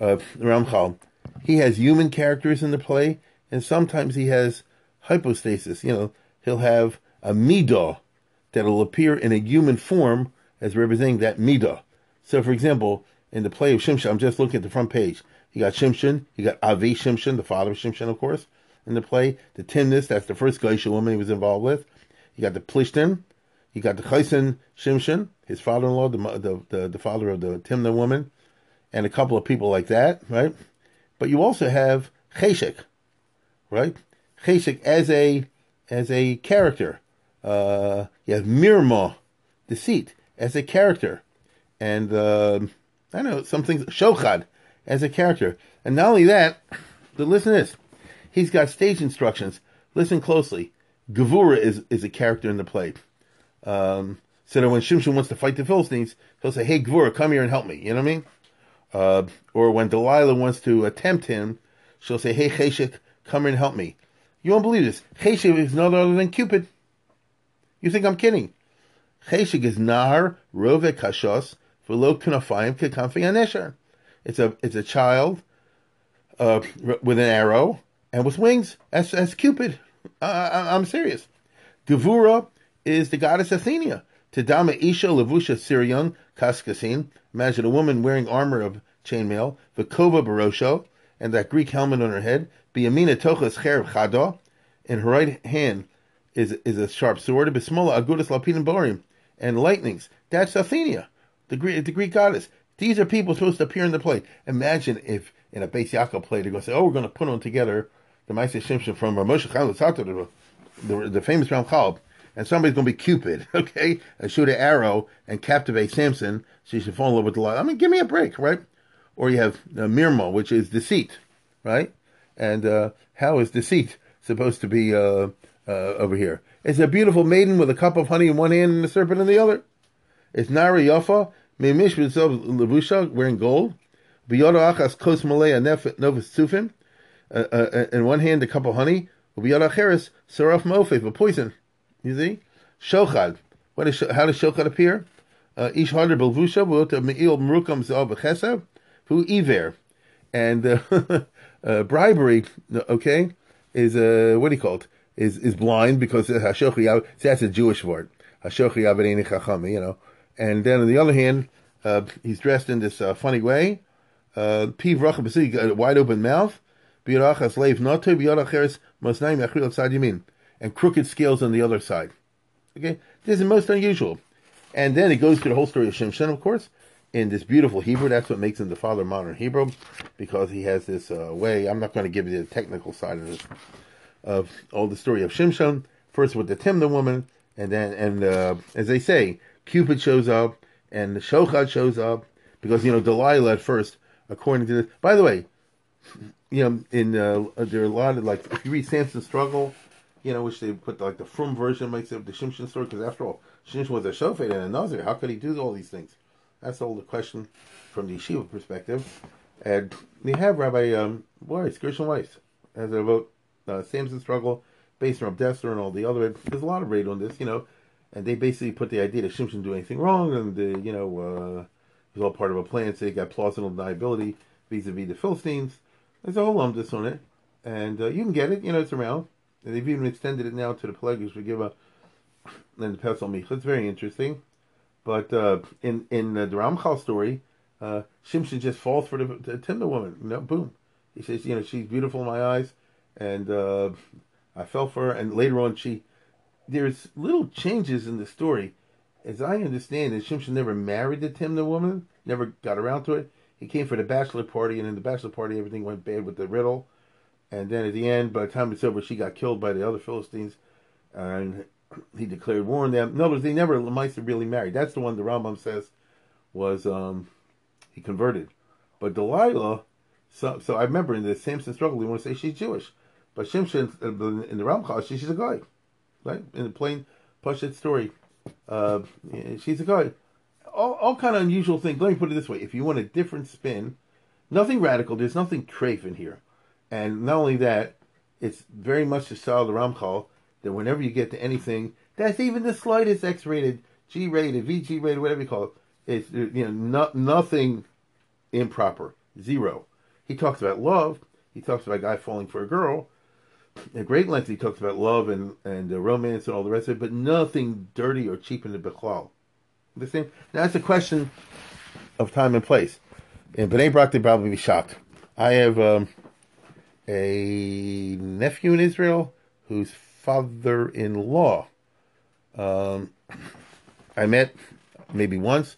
uh, Ramchal. He has human characters in the play, and sometimes he has hypostasis. You know, he'll have a midah that'll appear in a human form as representing that midah. So, for example, in the play of Shimshon, I'm just looking at the front page. You got Shimshon, you got Avi Shimshon, the father of Shimshon, of course, in the play. The Timnis, that's the first Geisha woman he was involved with. You got the Plishtim, you got the Chaysen Shimshon, his father-in-law, the, the, the, the father of the Timna woman, and a couple of people like that, right? But you also have Cheshek, right? Cheshek as a as a character. Uh, you have Mirma, deceit, as a character, and uh, I know some things. Shochad as a character, and not only that, but listen to this. He's got stage instructions. Listen closely. Gavura is is a character in the play. Um, so that when Shimshon wants to fight the Philistines, he'll say, "Hey, Gavura, come here and help me." You know what I mean? Uh, or when Delilah wants to attempt him, she'll say, "Hey, Cheshek, come here and help me." You won't believe this. Cheshek is none other than Cupid. You think I'm kidding? Cheshek is Nahar Rove Kashos It's a it's a child uh, with an arrow and with wings. as that's Cupid. Uh, I'm serious. Gevura is the goddess Athena. Tadama Isha Levusha Sirion Kaskasin. Imagine a woman wearing armor of chainmail. Vikova Barosho and that Greek helmet on her head. Biyamina Tochas Cherev Chada. In her right hand is is a sharp sword. Bismola Agudas Lapin Borim and lightnings. That's Athena, the Greek the Greek goddess. These are people supposed to appear in the play. Imagine if in a Beis Yaakov play they're going to say, "Oh, we're going to put on together the Maaseh Shimshon from Moshe Chaim the, the famous Ramchal, and somebody's going to be Cupid, (laughs) okay, and shoot an arrow and captivate Samson, so he should fall in love with the light. I mean, give me a break, right? Or you have uh, Mirmo, which is deceit, right? And uh, how is deceit supposed to be uh, uh, over here? It's a beautiful maiden with a cup of honey in one hand and a serpent in the other. It's Nara Yafa, Mimish Levusha, wearing gold. Biyoda Achas Kos Malaya Novus. Uh, uh, in one hand, a cup of honey. Biyoda Acheres, Saraf Mofe, a poison. You see? Shochad. What is, how does Shochad appear? Uh, Ish Hadr Belvusha, Vota Me'il Merukam Zav Bechesav, Hu Iver. And uh, (laughs) uh, bribery, okay, is, uh, what do you call it? Is, is blind because Hashochi, that's a Jewish word. Hashochi Averini Chachami, you know. And then on the other hand, uh, he's dressed in this uh, funny way. Uh, Piv a wide open mouth. And crooked scales on the other side. Okay? This is most unusual. And then it goes through the whole story of Shimshon, of course, in this beautiful Hebrew. That's what makes him the father of modern Hebrew, because he has this uh, way. I'm not going to give you the technical side of this, of all the story of Shimshon. First with the Timna woman, and then, and uh, as they say, Cupid shows up and the Shochad shows up because you know Delilah at first, according to this. By the way, you know in uh, there are a lot of like if you read Samson's struggle, you know which they put like the Frum version makes it the Shimshon story because after all Shimshon was a Shofet and a Nazir. How could he do all these things? That's all the question from the yeshiva perspective. And we have Rabbi um, Weiss, Gershon Weiss, as a vote uh, Samson's struggle based on Dessler and all the other. There's a lot of read on this, you know and they basically put the idea that Shimshon didn't do anything wrong, and the, you know uh, it was all part of a plan. So they got plausible deniability vis-a-vis the Philistines. There's a whole lumdus on it, and uh, you can get it. You know it's around. And they've even extended it now to the Pilegesh BeGivah and the Pesel Micha. It's very interesting. But uh, in in uh, the Ramchal story, uh, Shimshon just falls for the, the Timna woman. You know, boom. He says, you know, she's beautiful in my eyes, and uh, I fell for her. And later on, she there's little changes in the story. As I understand it, Shimshon never married the Timna woman, never got around to it. He came for the bachelor party, and in the bachelor party, everything went bad with the riddle. And then at the end, by the time it's over, she got killed by the other Philistines, and he declared war on them. In other words, they never Lamaisa really married. That's the one the Rambam says was um, he converted. But Delilah, so so I remember in the Samson struggle, they want to say she's Jewish, but Shimshon in the Ramchal, she's a guy right? In the plain Pashut story, uh, she's a guy. All, all kind of unusual things. Let me put it this way: if you want a different spin, nothing radical. There's nothing treif in here. And not only that, it's very much the style of the Ramchal that whenever you get to anything that's even the slightest X-rated, G-rated, VG rated, whatever you call it, it's you know no, nothing improper, zero. He talks about love. He talks about a guy falling for a girl. At great length, he talks about love and and uh, romance and all the rest of it, but nothing dirty or cheap in the Bechlal. Understand? Now that's a question of time and place. And Bnei Brak, they probably be shocked. I have um, a nephew in Israel whose father-in-law um, I met maybe once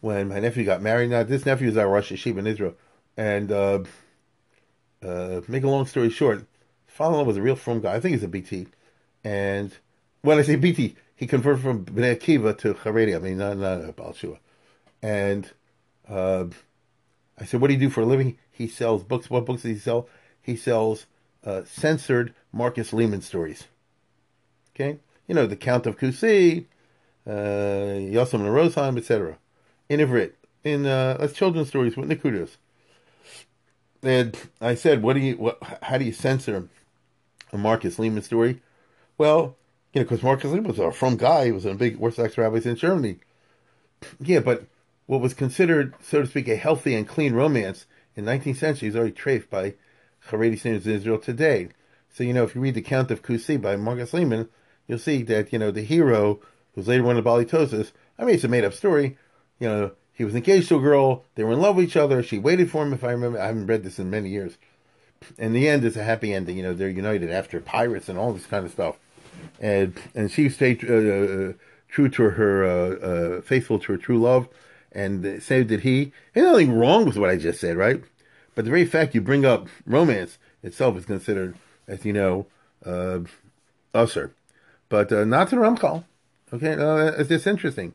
when my nephew got married. Now this nephew is our Rosh Yeshiva in Israel, and uh, uh, make a long story short, father-in-law was a real firm guy. I think he's a BT, and when I say BT, he converted from Bnei Akiva to Haredi. I mean, not not a Shua. And uh, I said, "What do you do for a living?" He sells books. What books does he sell? He sells uh, censored Marcus Lehmann stories. Okay, you know, the Count of Coucy, uh, Yossam and Rosheim, etc. In Ivrit, in uh, children's stories with Nikudos. And I said, "What do you? What, how do you censor a Marcus Lehmann story?" Well, you know, because Marcus Lehmann was a from guy. He was a big Orthodox rabbis in Germany. Yeah, but what was considered, so to speak, a healthy and clean romance in 19th century is already traced by Haredi standards in Israel today. So, you know, if you read the Count of Coucy by Marcus Lehmann, you'll see that, you know, the hero, who's later one of the Baalei Tosafos, I mean, it's a made up story. You know, he was engaged to a girl, they were in love with each other, she waited for him, if I remember. I haven't read this in many years. And the end is a happy ending. You know, they're united after pirates and all this kind of stuff. And and she stayed uh, uh, true to her, uh, uh faithful to her true love, and so did he. There's nothing wrong with what I just said, right? But the very fact you bring up romance itself is considered, as you know, uh, usher but uh, not to the Ramchal. Okay, uh, it's just interesting.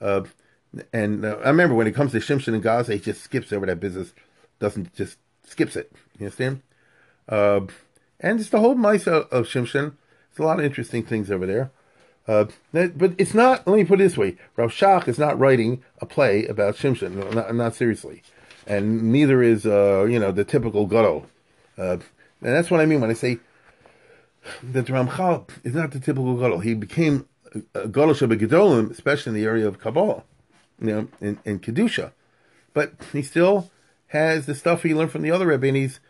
And I remember when it comes to Shimshon and Gaza, he just skips over that business, doesn't just skips it. You understand? Uh, and it's the whole mice of, of Shimshon. There's a lot of interesting things over there. Uh, but it's not. Let me put it this way: Rav Shach is not writing a play about Shimshon, not, not seriously, and neither is uh, you know the typical Gadol. Uh, and that's what I mean when I say that Ramchal is not the typical Gadol. He became a Gadol Gedolim, especially in the area of Kabbalah, you know, in, in Kedusha. But he still has the stuff he learned from the other rabbis.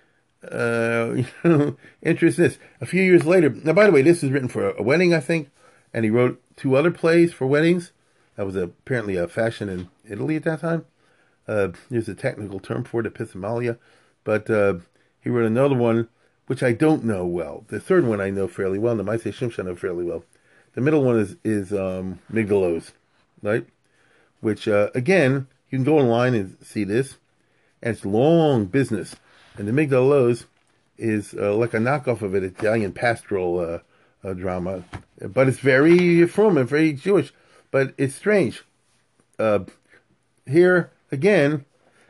Uh, you (laughs) know, interest in this. A few years later, now by the way, this is written for a wedding, I think, and he wrote two other plays for weddings. That was apparently a fashion in Italy at that time. Uh, there's a technical term for it, epithalamia, but uh, he wrote another one which I don't know well. The third one I know fairly well. The Maaseh Shimshon I know fairly well. The middle one is is um, Migdal Oz, right? Which uh, again you can go online and see this, and it's long business. And the Migdal Oz is uh, like a knockoff of an Italian pastoral uh, uh, drama, but it's very from and very Jewish. But it's strange. Uh, here again,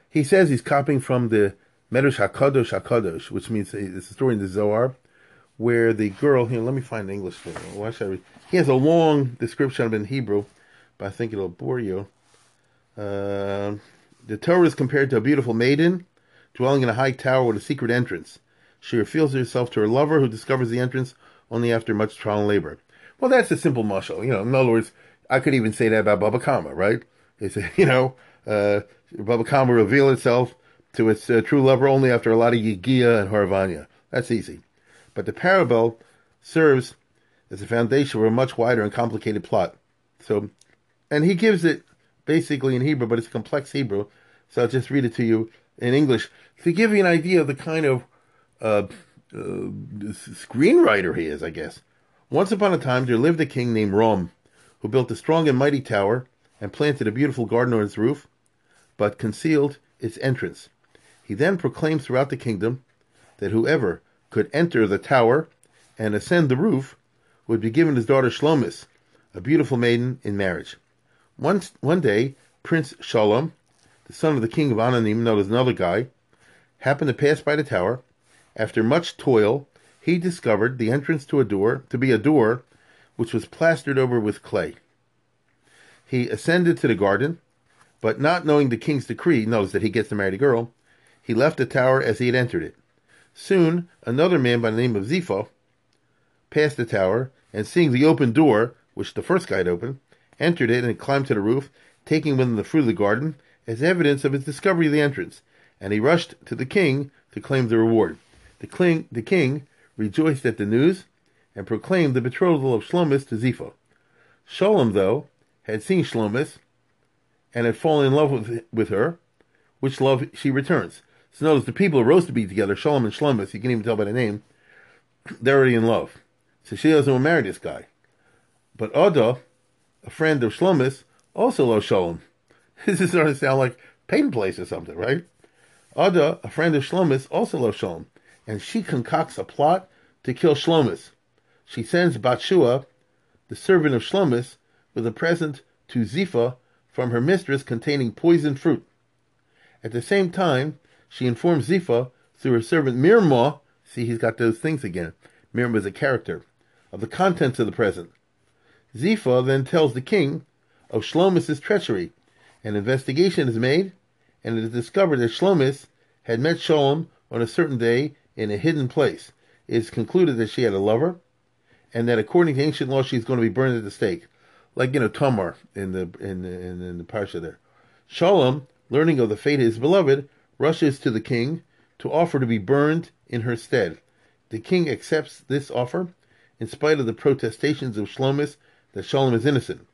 he says he's copying from the Medrash Hakadosh Hakadosh, which means it's a story in the Zohar, where the girl here. Let me find the English thing. Why should I read? He has a long description of it in Hebrew, but I think it'll bore you. Uh, the Torah is compared to a beautiful maiden dwelling in a high tower with a secret entrance. She reveals herself to her lover, who discovers the entrance only after much trial and labor. Well, that's a simple muscle. You know, in other words, I could even say that about Baba Kama, right? It's (laughs) you know, uh, Baba Kama reveal itself to its uh, true lover only after a lot of Yigia and Harvanya. That's easy. But the parable serves as a foundation for a much wider and complicated plot. So, and he gives it basically in Hebrew, but it's complex Hebrew. So I'll just read it to you in English to give you an idea of the kind of uh, uh, screenwriter he is, I guess. Once upon a time, there lived a king named Rom, who built a strong and mighty tower and planted a beautiful garden on its roof, but concealed its entrance. He then proclaimed throughout the kingdom that whoever could enter the tower and ascend the roof would be given his daughter Shlomis, a beautiful maiden, in marriage. Once, one day, Prince Shalom, the son of the king of Ananim, known as another guy, happened to pass by the tower. After much toil, he discovered the entrance to a door to be a door which was plastered over with clay. He ascended to the garden, but not knowing the king's decree, knows that he gets to marry the girl, he left the tower as he had entered it. Soon, another man by the name of Zipho passed the tower, and seeing the open door, which the first guy had opened, entered it and climbed to the roof, taking with him the fruit of the garden as evidence of his discovery of the entrance. And he rushed to the king to claim the reward. The king, the king rejoiced at the news and proclaimed the betrothal of Shlomis to Zipho. Sholem, though, had seen Shlomis and had fallen in love with, with her, which love she returns. So notice the people who rose to be together, Sholem and Shlomis, you can even tell by the name, (clears throat) they're already in love. So she doesn't want to marry this guy. But Ada, a friend of Shlomis, also loves Sholem. (laughs) This is starting to sound like Peyton Place or something, right? Ada, a friend of Shlomis, also loves Sholem, and she concocts a plot to kill Shlomis. She sends Batshua, the servant of Shlomis, with a present to Zipha from her mistress containing poisoned fruit. At the same time, she informs Zipha through her servant Mirma, see he's got those things again, Mirma is a character, of the contents of the present. Zipha then tells the king of Shlomis's treachery. An investigation is made, and it is discovered that Shlomis had met Sholem on a certain day in a hidden place. It is concluded that she had a lover, and that according to ancient law, she's going to be burned at the stake, like you know Tamar in the in the, in, in the parsha there. Shalom, learning of the fate of his beloved, rushes to the king to offer to be burned in her stead. The king accepts this offer, in spite of the protestations of Shlomis that Shalom is innocent,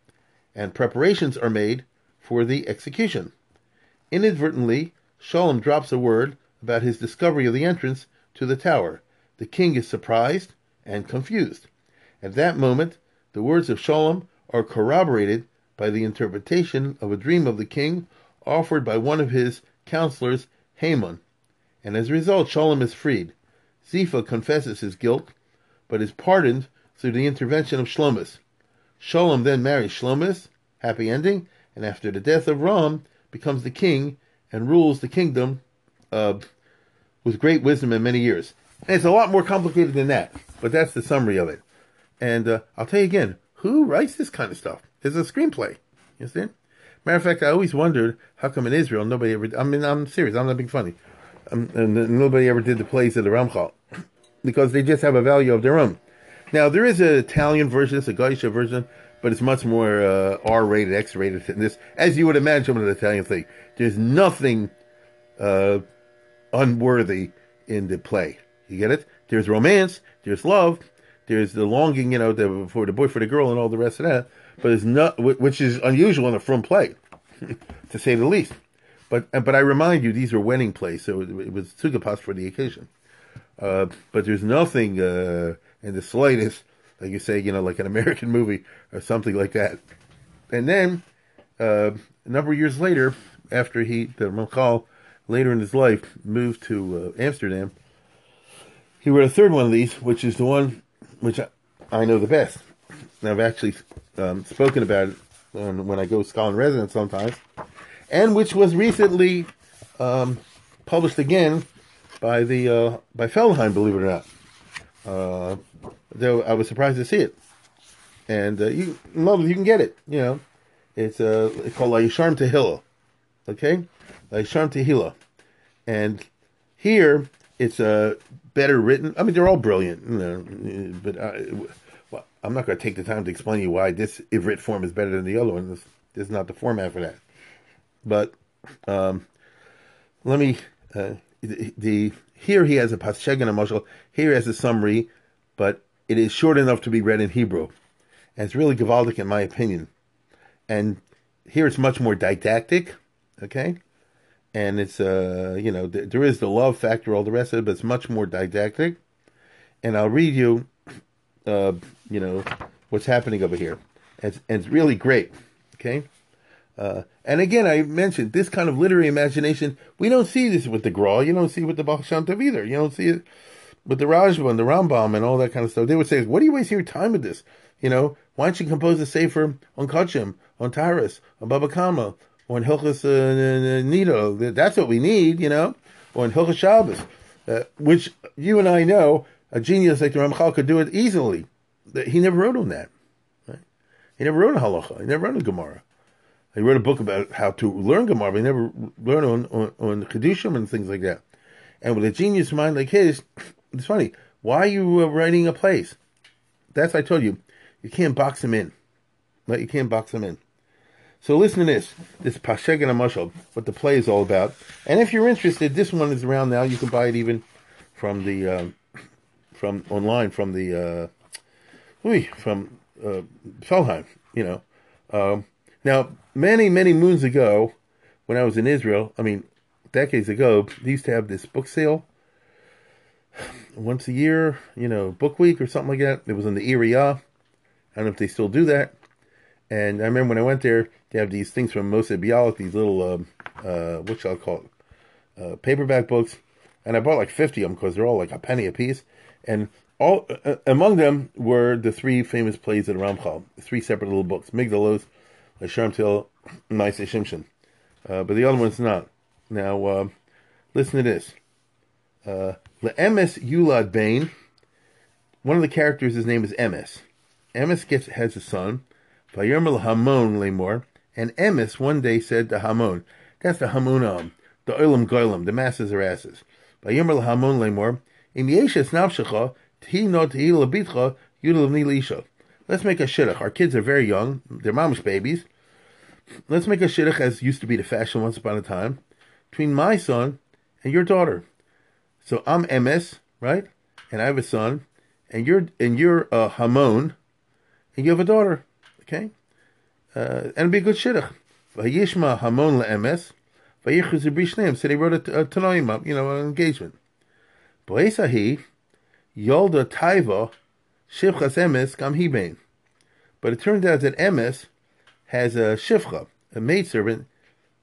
and preparations are made for the execution. Inadvertently, Shalom drops a word about his discovery of the entrance to the tower. The king is surprised and confused. At that moment, the words of Shalom are corroborated by the interpretation of a dream of the king offered by one of his counselors, Haman. And as a result, Shalom is freed. Zipha confesses his guilt, but is pardoned through the intervention of Shlomis. Shalom then marries Shlomis, happy ending, and after the death of Ram, becomes the king and rules the kingdom uh, with great wisdom in many years. And it's a lot more complicated than that, but that's the summary of it. And uh, I'll tell you again, who writes this kind of stuff? It's a screenplay. You understand? Matter of fact, I always wondered how come in Israel nobody ever. I mean, I'm serious. I'm not being funny. Um, and nobody ever did the plays of the Ramchal because they just have a value of their own. Now there is an Italian version, it's a Geisha version, but it's much more uh, R-rated, X-rated than this, as you would imagine with an Italian thing. There's nothing uh, unworthy in the play. You get it? There's romance, there's love, there's the longing, you know, the, for the boy, for the girl, and all the rest of that. But it's not, which is unusual in a from play, (laughs) to say the least. But but I remind you, these are wedding plays, so it, was tzugapas for the occasion. Uh, but there's nothing uh, in the slightest, like you say, you know, like an American (laughs) movie or something like that. And then uh, a number of years later, after he, the Malchal, later in his life, moved to uh, Amsterdam, he wrote a third one of these, which is the one which I, I know the best. And I've actually um, spoken about it when, I go in residence sometimes, and which was recently um, published again by the uh, by Feldheim, believe it or not. Uh, though I was surprised to see it, and uh, you love you can get it. You know, it's uh called La-Yesharim Tehillah, okay, La-Yesharim Tehillah, and here it's uh better written. I mean, they're all brilliant, you know, but I, well, I'm not going to take the time to explain to you why this Ivrit form is better than the other one. This, this is not the format for that. But um, let me. Uh, the, the here he has a pashegan emotional. Here he has a summary, but it is short enough to be read in Hebrew, and it's really gavaldic in my opinion. And here it's much more didactic. Okay, and it's uh you know th- there is the love factor, all the rest of it, but it's much more didactic. And I'll read you, uh, you know, what's happening over here, and it's, and it's really great. Okay. Uh, and again, I mentioned this kind of literary imagination. We don't see this with the Gra. You don't see it with the Baal Shem either. You don't see it with the Rashba and the Rambam and all that kind of stuff. They would say, "What are you wasting your time with this? You know, why don't you compose a sefer on Kachim, on Taurus, on Baba Kama, or in Hilchas uh, Nido. That's what we need, you know, or in Hilchas Shabbos, uh, which you and I know a genius like the Ramchal could do it easily. He never wrote on that. Right? He never wrote a halacha. He never wrote a Gemara. He wrote a book about how to learn Gemara, but he never learned on on, on Chedushim and things like that. And with a genius mind like his, it's funny. Why are you uh, writing a plays? That's I told you. You can't box them in. Right? You can't box them in. So listen to this. This Pasheg and Amashal, what the play is all about. And if you're interested, this one is around now. You can buy it even from the uh, (clears throat) from online from the uh, from uh, Feldheim. You know. Um, now, many many moons ago, when I was in Israel, I mean, decades ago, they used to have this book sale once a year. You know, book week or something like that. It was in the area. I don't know if they still do that. And I remember when I went there, they have these things from Mossad Bialik, these little, um, uh, what shall I call it, uh, paperback books. And I bought like 50 of them because they're all like a penny a piece. And all uh, uh among them were the three famous plays of Ramchal, three separate little books, Migdal Oz, Sharm Til, Maise Shimshon. Uh, but the other one's not. Now, uh, listen to this. Le'emes Yulad Bain, one of the characters, his name is Emes. Emes gets, has a son, Vayomer Hamon Lemor, and Emes one day said to Hamon, that's the Hamunam, the Olam Goylam, the masses are asses. Vayomer Hamon Lemor, Im Yeshes Navshecha, Thi no Thi Labitcha, Yudel Lisha. Let's make a shidduch. Our kids are very young, they're mamish babies. Let's make a shidduch as used to be the fashion once upon a time, between my son and your daughter. So I'm Emes, right? And I have a son, and you're and you're uh, Hamon, and you have a daughter. Okay? Uh, and be a good shidduch. Vayishma Hamon le'emes. Vayichus Bishneim. So they wrote a, a Tanoim up, you know, an engagement. Boesahi, Yolda Taiva, Shivchas Emes, Gam Hibain. But it turns out that Emes has a Shivcha, a maidservant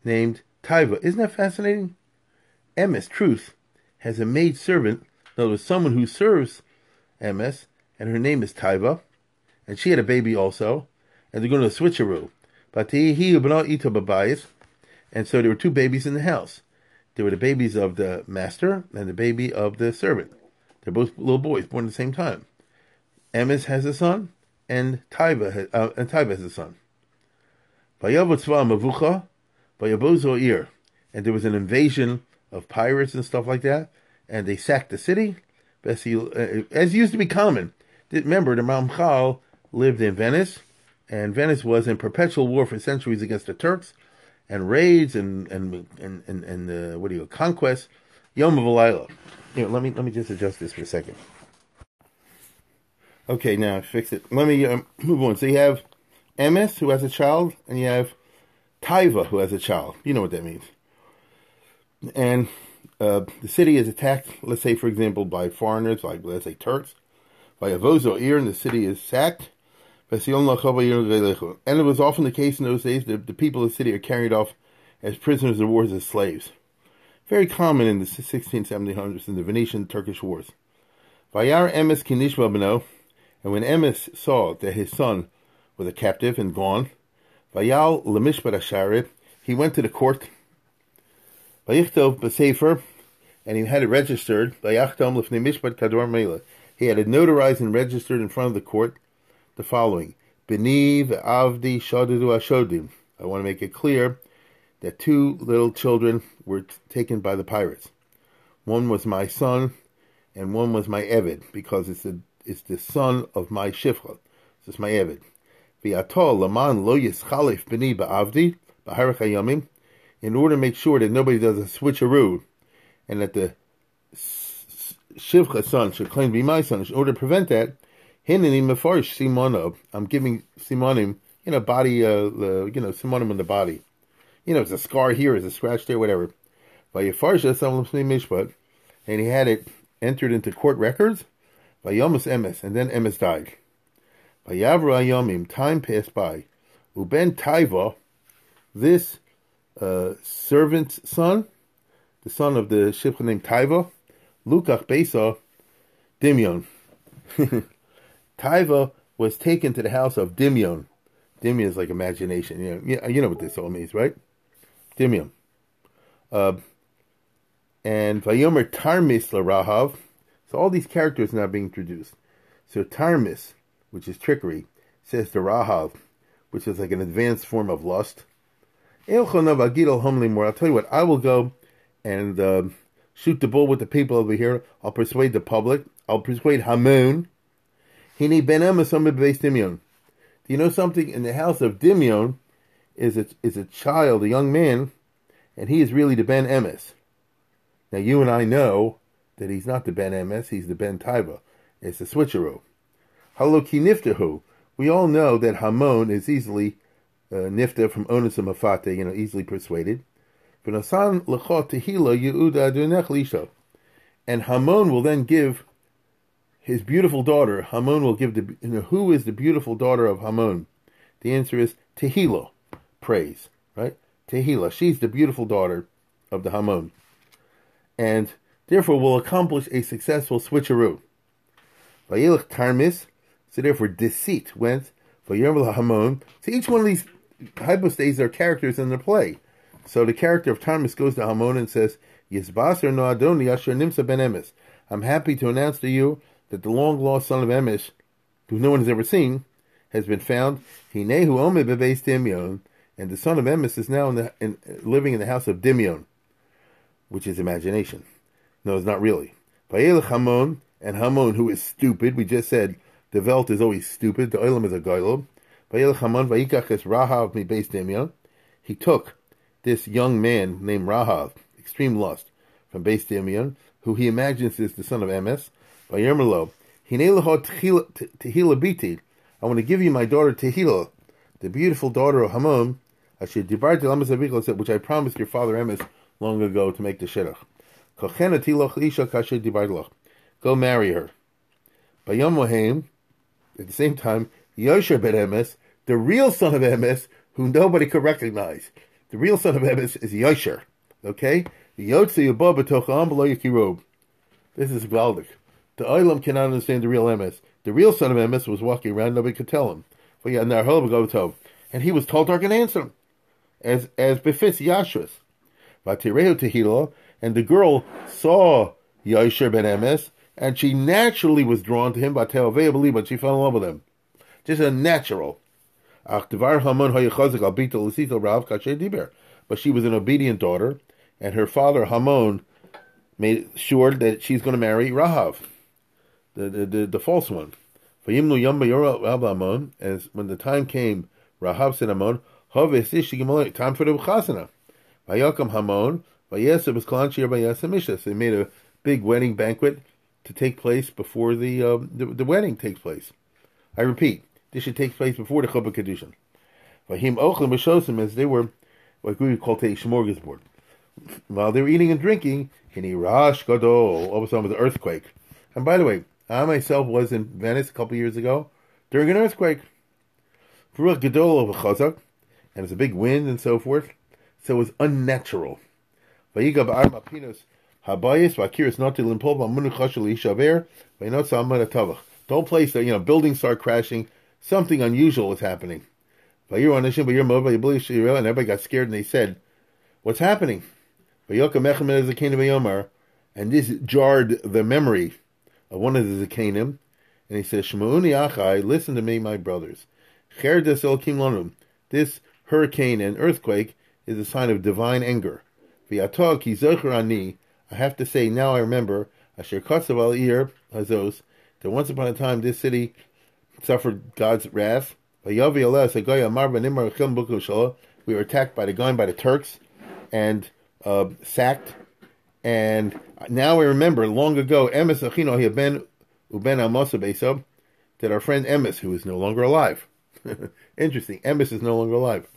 named Taiva. Isn't that fascinating? Emes, truth, has a maidservant, in other words, someone who serves Emes, and her name is Taiva, and she had a baby also and they're going to switcheroo. And so there were two babies in the house. There were the babies of the master and the baby of the servant. They're both little boys born at the same time. Emes has a son, and Taiva has, uh, and Taiva has a son. And there was an invasion of pirates and stuff like that, and they sacked the city, uh, as used to be common. Remember, the Ramchal lived in Venice, and Venice was in perpetual war for centuries against the Turks, and raids and and and and, and uh, what do you conquest, Yom You know, let me let me just adjust this for a second. Okay, now fix it. Let me um, (clears throat) move on. So you have Emes who has a child, and you have Taiva who has a child. You know what that means. And uh, the city is attacked. Let's say, for example, by foreigners, like let's say Turks. By Avozo Ir, and the city is sacked and it was often the case in those days that the people of the city are carried off as prisoners of war as slaves. Very common in the 1600s, 1700s in the Venetian Turkish wars. Vayar Emes Kinishma Beno, and when Emes saw that his son was a captive and gone, Vayal Lemishpat Asharib, he went to the court. Vayichtov Besefer, and he had it registered. Vayachtom Lefnei Mishpat Kador Mela. He had it notarized and registered in front of the court the following. Beniv Avdi Shadadu Ashodim. I want to make it clear that two little children were taken by the pirates. One was my son, and one was my Evid, because it's the it's the son of my Shifra. This is my Evid. V'atol laman lo yischalif b'ni ba'avdi b'harach in order to make sure that nobody does a switcheroo, and that the Shivcha son should claim to be my son. In order to prevent that, Hineni mefarish simono. I'm giving simonim, you know, body, uh, the, you know, simonim in the body. You know, it's a scar here, it's a scratch there, whatever. By Yafarsha, mishpat, and he had it entered into court records. By Yomus Emes, and then Emes died. By Yavra Yomim, time passed by. Uben Taiva, this uh, servant's son, the son of the shipper named Taiva, Lukach Besa, Dimion. (laughs) Taiva was taken to the house of Dimion. Dimion is like imagination. You know, you know what this all means, right? Dimion. Uh, and Vayomer Tarmis Rahav. So all these characters are now being introduced. So Tarmis, which is trickery, says to Rahav, which is like an advanced form of lust. I'll tell you what, I will go and uh, shoot the bull with the people over here. I'll persuade the public. I'll persuade Hamun. Hini ben emes base Dimion. Do you know something? In the house of Dimion is a, is a child, a young man, and he is really the Ben Emes. Now you and I know that he's not the Ben Emes, he's the Ben Taiva. It's a switcheroo. Haloki niftahu. We all know that Hamon is easily Uh, nifta from onus of mafate, you know, easily persuaded. And Hamon will then give his beautiful daughter. Hamon will give the. You know, who is the beautiful daughter of Hamon? The answer is Tehillah, praise. Right? Tehillah. She's the beautiful daughter of the Hamon, and therefore will accomplish a successful switcheroo. Vayilach tarmis. So therefore, deceit went for Yermal Hamon. So each one of these hypostases are characters in the play. So the character of Tarmis goes to Hamon and says, Yisbaser no Adoni Asher Nimsa ben Emes. I'm happy to announce to you that the long lost son of Emes, who no one has ever seen, has been found. Hinehu Ome bebeis Dimion, and the son of Emes is now in the, in, living in the house of Dimion, which is imagination. No, it's not really. Vayelech Hamon, and Hamon, who is stupid, we just said the Welt is always stupid, the Olam is a Goylob. He took this young man named Rahav, extreme lust, from Beis Dimion, who he imagines is the son of Emes, by Yermelo, Tehila Biti, I want to give you my daughter Tehila, the beautiful daughter of Hamon, which I promised your father Emes long ago to make the shidduch. Go marry her. By Yom at the same time, Yosher ben Emes, the real son of Emes, who nobody could recognize. The real son of Emes is Yosher. Okay? This is Gvaldik. The Olam cannot understand the real Emes. The real son of Emes was walking around, nobody could tell him. And he was told dark and handsome, as as befits Yashras. And the girl saw Yosher ben Emes, and she naturally was drawn to him, by Teoveh but she fell in love with him. Just a natural. But she was an obedient daughter, and her father Hamon made sure that she's going to marry Rahav, the the, the, the false one. As when the time came, Rahav said Hamon, time for the chasana. Hamon, Vayesa was Kalanchir Vayesa Misha. So they made a big wedding banquet to take place before the, um, the, the wedding takes place. I repeat, this should take place before the Chubba Kedushin. Vahim Ochlim Mishosim, as they were what we would call a smorgasbord. While they were eating and drinking, in Irash Gadol, all of a sudden was an earthquake. And by the way, I myself was in Venice a couple years ago during an earthquake. For Gadol of Chazak, and it was a big wind and so forth. So it was unnatural. Vayigab Arma Pinos Habayis Vakiris Notil Impol Vamunuchashal Ishaver Vainotsa Amana Tavach. Don't place that, you know, buildings start crashing, something unusual was happening. And everybody got scared and they said, What's happening? And this jarred the memory of one of the Zakanim. And he says, Shmu'uni Achai, listen to me, my brothers. This hurricane and earthquake is a sign of divine anger. I have to say, now I remember, that once upon a time this city suffered God's wrath. We were attacked by the gun by the Turks and uh, sacked. And now we remember long ago, Emes Achino ben Uben that our friend Emes, who is no longer alive, (laughs) interesting, Emes is no longer alive,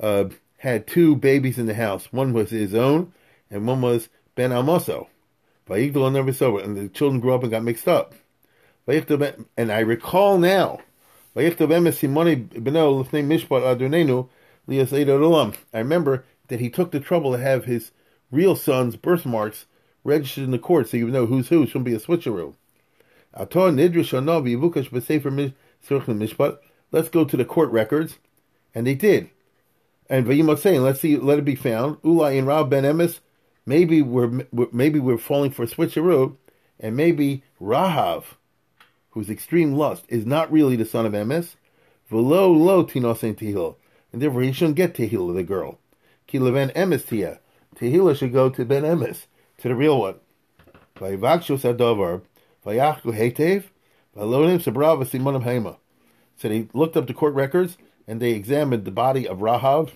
uh, had two babies in the house. One was his own, and one was Ben Amoso. And the children grew up and got mixed up. And I recall now, I remember that he took the trouble to have his real son's birthmarks registered in the court so you know who's who. Shouldn't be a switcheroo. Let's go to the court records. And they did. And Vayimot saying, let's see, let it be found. Ula and Rab ben Emes, maybe we're maybe we're falling for switcheroo, and maybe Rahav whose extreme lust is not really the son of Emes, v'lo lo tinosen tehil, and therefore he shouldn't get tehila, the girl. Ki leven Emes tia. Tehila should go to Ben Emes. to the real one. Vayivakshu Sadovar, Vayachu Hetev, Valonim Sabrav Simonim Hema. So they looked up the court records and they examined the body of Rahav.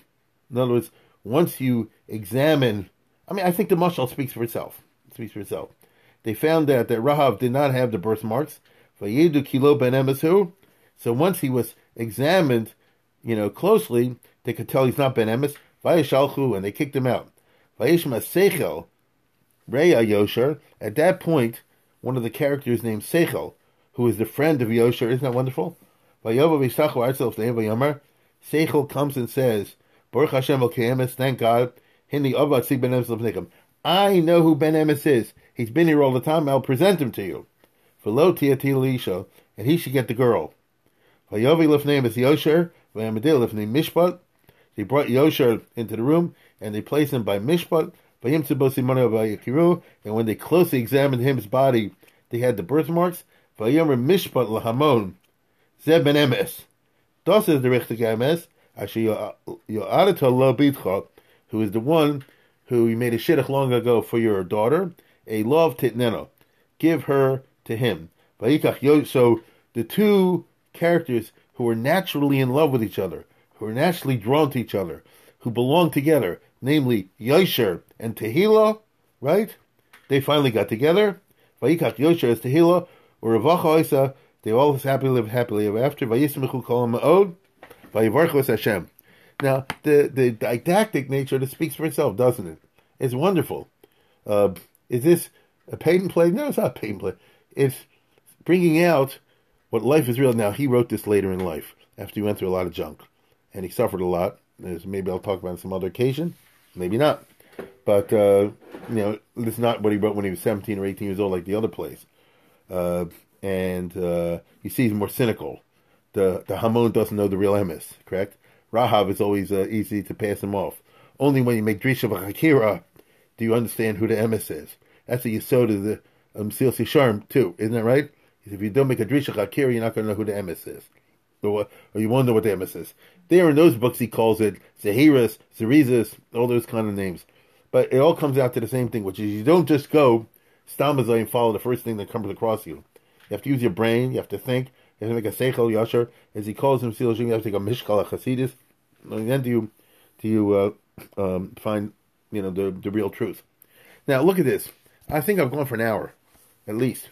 In other words, once you examine, I mean, I think the mashal speaks for itself. It speaks for itself. They found that, that Rahav did not have the birthmarks. Vayedu Kilo Ben. So once he was examined, you know, closely, they could tell he's not Ben Emes. Vayeshalchu, and they kicked him out. Vayishma Seichel, Reya Yosher. At that point, one of the characters named Seichel, who is the friend of Yosher, isn't that wonderful? Seichel comes and says, Baruch Hashem Emes, thank God. Hini Avad Sig Ben Emes I know who Ben Emes is. He's been here all the time. I'll present him to you. For lo Tiatilisha, and he should get the girl. Vayovi Lifnei is Yosher, Vayamadil Lifnei Mishpat. They brought Yosher into the room and they placed him by Mishpat, by him and when they closely examined him's body, they had the birthmarks. Vayomer Mishpat Lahamon, Zeb ben Emes. Das is the richtige Emes, asher yo'adet lo bitcha, who is the one who you made a shidduch long ago for your daughter, a love titneno. Give her to him. So the two characters who are naturally in love with each other, who are naturally drawn to each other, who belong together, namely Yosher and Tehillah, right? They finally got together. Vayikach Yosher as Tehillah, or Ravacha they all happily live happily ever after. Vayismichu kol ma'od, vayivarchos Hashem. Now, the, the didactic nature that speaks for itself, doesn't it? It's wonderful. Uh, is this a paid and play? No, it's not paid and play. It's bringing out what life is real. Now, he wrote this later in life after he went through a lot of junk and he suffered a lot. There's, maybe I'll talk about on some other occasion, maybe not. But uh, you know, it's not what he wrote when he was 17 or 18 years old, like the other plays. Uh, and uh, you see he's more cynical. The the Hamon doesn't know the real emes, correct? Rahav is always uh, easy to pass him off. Only when you make Drisha Hakira do you understand who the emes is. That's the Yisod of the um, Sil Sharm too, isn't that right? If you don't make a Drisha Hakira, you're not going to know who the emes is or, or you know what the emes is. There in those books, he calls it Zahiras, Zerizas, all those kind of names. But it all comes out to the same thing, which is you don't just go stamazai and follow the first thing that comes across you. You have to use your brain. You have to think. You have to make a seichel yasher, as he calls him. You have to take a mishkal chasidis. And then do you do you uh, um, find you know the the real truth? Now look at this. I think I've gone for an hour, at least,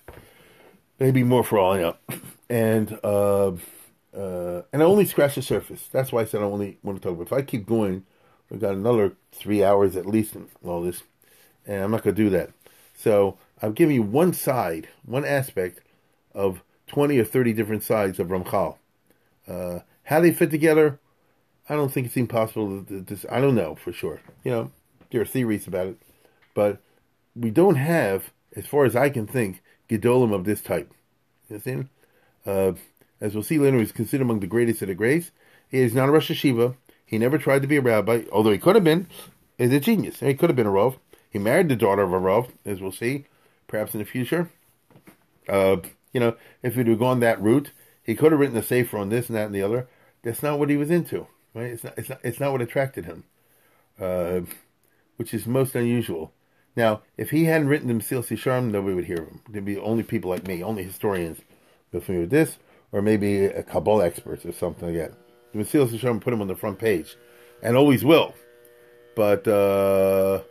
maybe more for all I know. (clears throat) And uh, uh, and I only scratched the surface. That's why I said I only want to talk about. If I keep going, we've got another three hours at least in all this, and I'm not going to do that. So I'm giving you one side, one aspect of 20 or 30 different sides of Ramchal. Uh, how they fit together, I don't think it's impossible. To, to, I don't know for sure. You know, there are theories about it, but we don't have, as far as I can think, Gedolim of this type. You understand? Uh, as we'll see later, he's considered among the greatest of the greats. He is not a Rosh Yeshiva. He never tried to be a rabbi, although he could have been. He's a genius. He could have been a Rav. He married the daughter of a Rav, as we'll see, perhaps in the future. Uh, you know, if he'd have gone that route, he could have written a sefer on this and that and the other. That's not what he was into, right? It's not. It's not. It's not what attracted him, uh, which is most unusual. Now, if he hadn't written the Mesilas Yesharim, nobody would hear of him. There'd be only people like me, only historians, go familiar with this or maybe a Kabbalah experts or something like that. The Yesharim put him on the front page, and always will. But uh,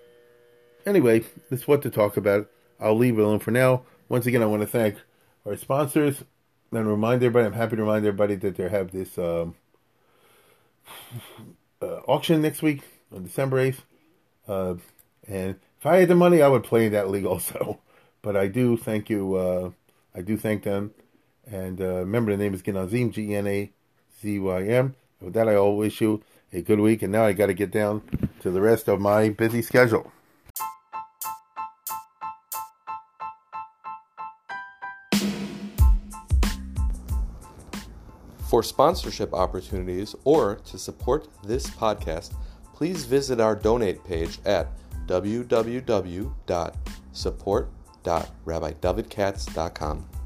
anyway, that's what to talk about. I'll leave it alone for now. Once again, I want to thank our sponsors and remind everybody. I'm happy to remind everybody that they have this um, uh, auction next week on December eighth. Uh, and if I had the money, I would play in that league (laughs) also. But I do thank you. Uh, I do thank them and uh, remember, the name is Genazym, G N A Z Y M. With that, I all wish you a good week. And now I got to get down to the rest of my busy schedule. For sponsorship opportunities or to support this podcast, please visit our donate page at www.support.rabbidavidkatz.com.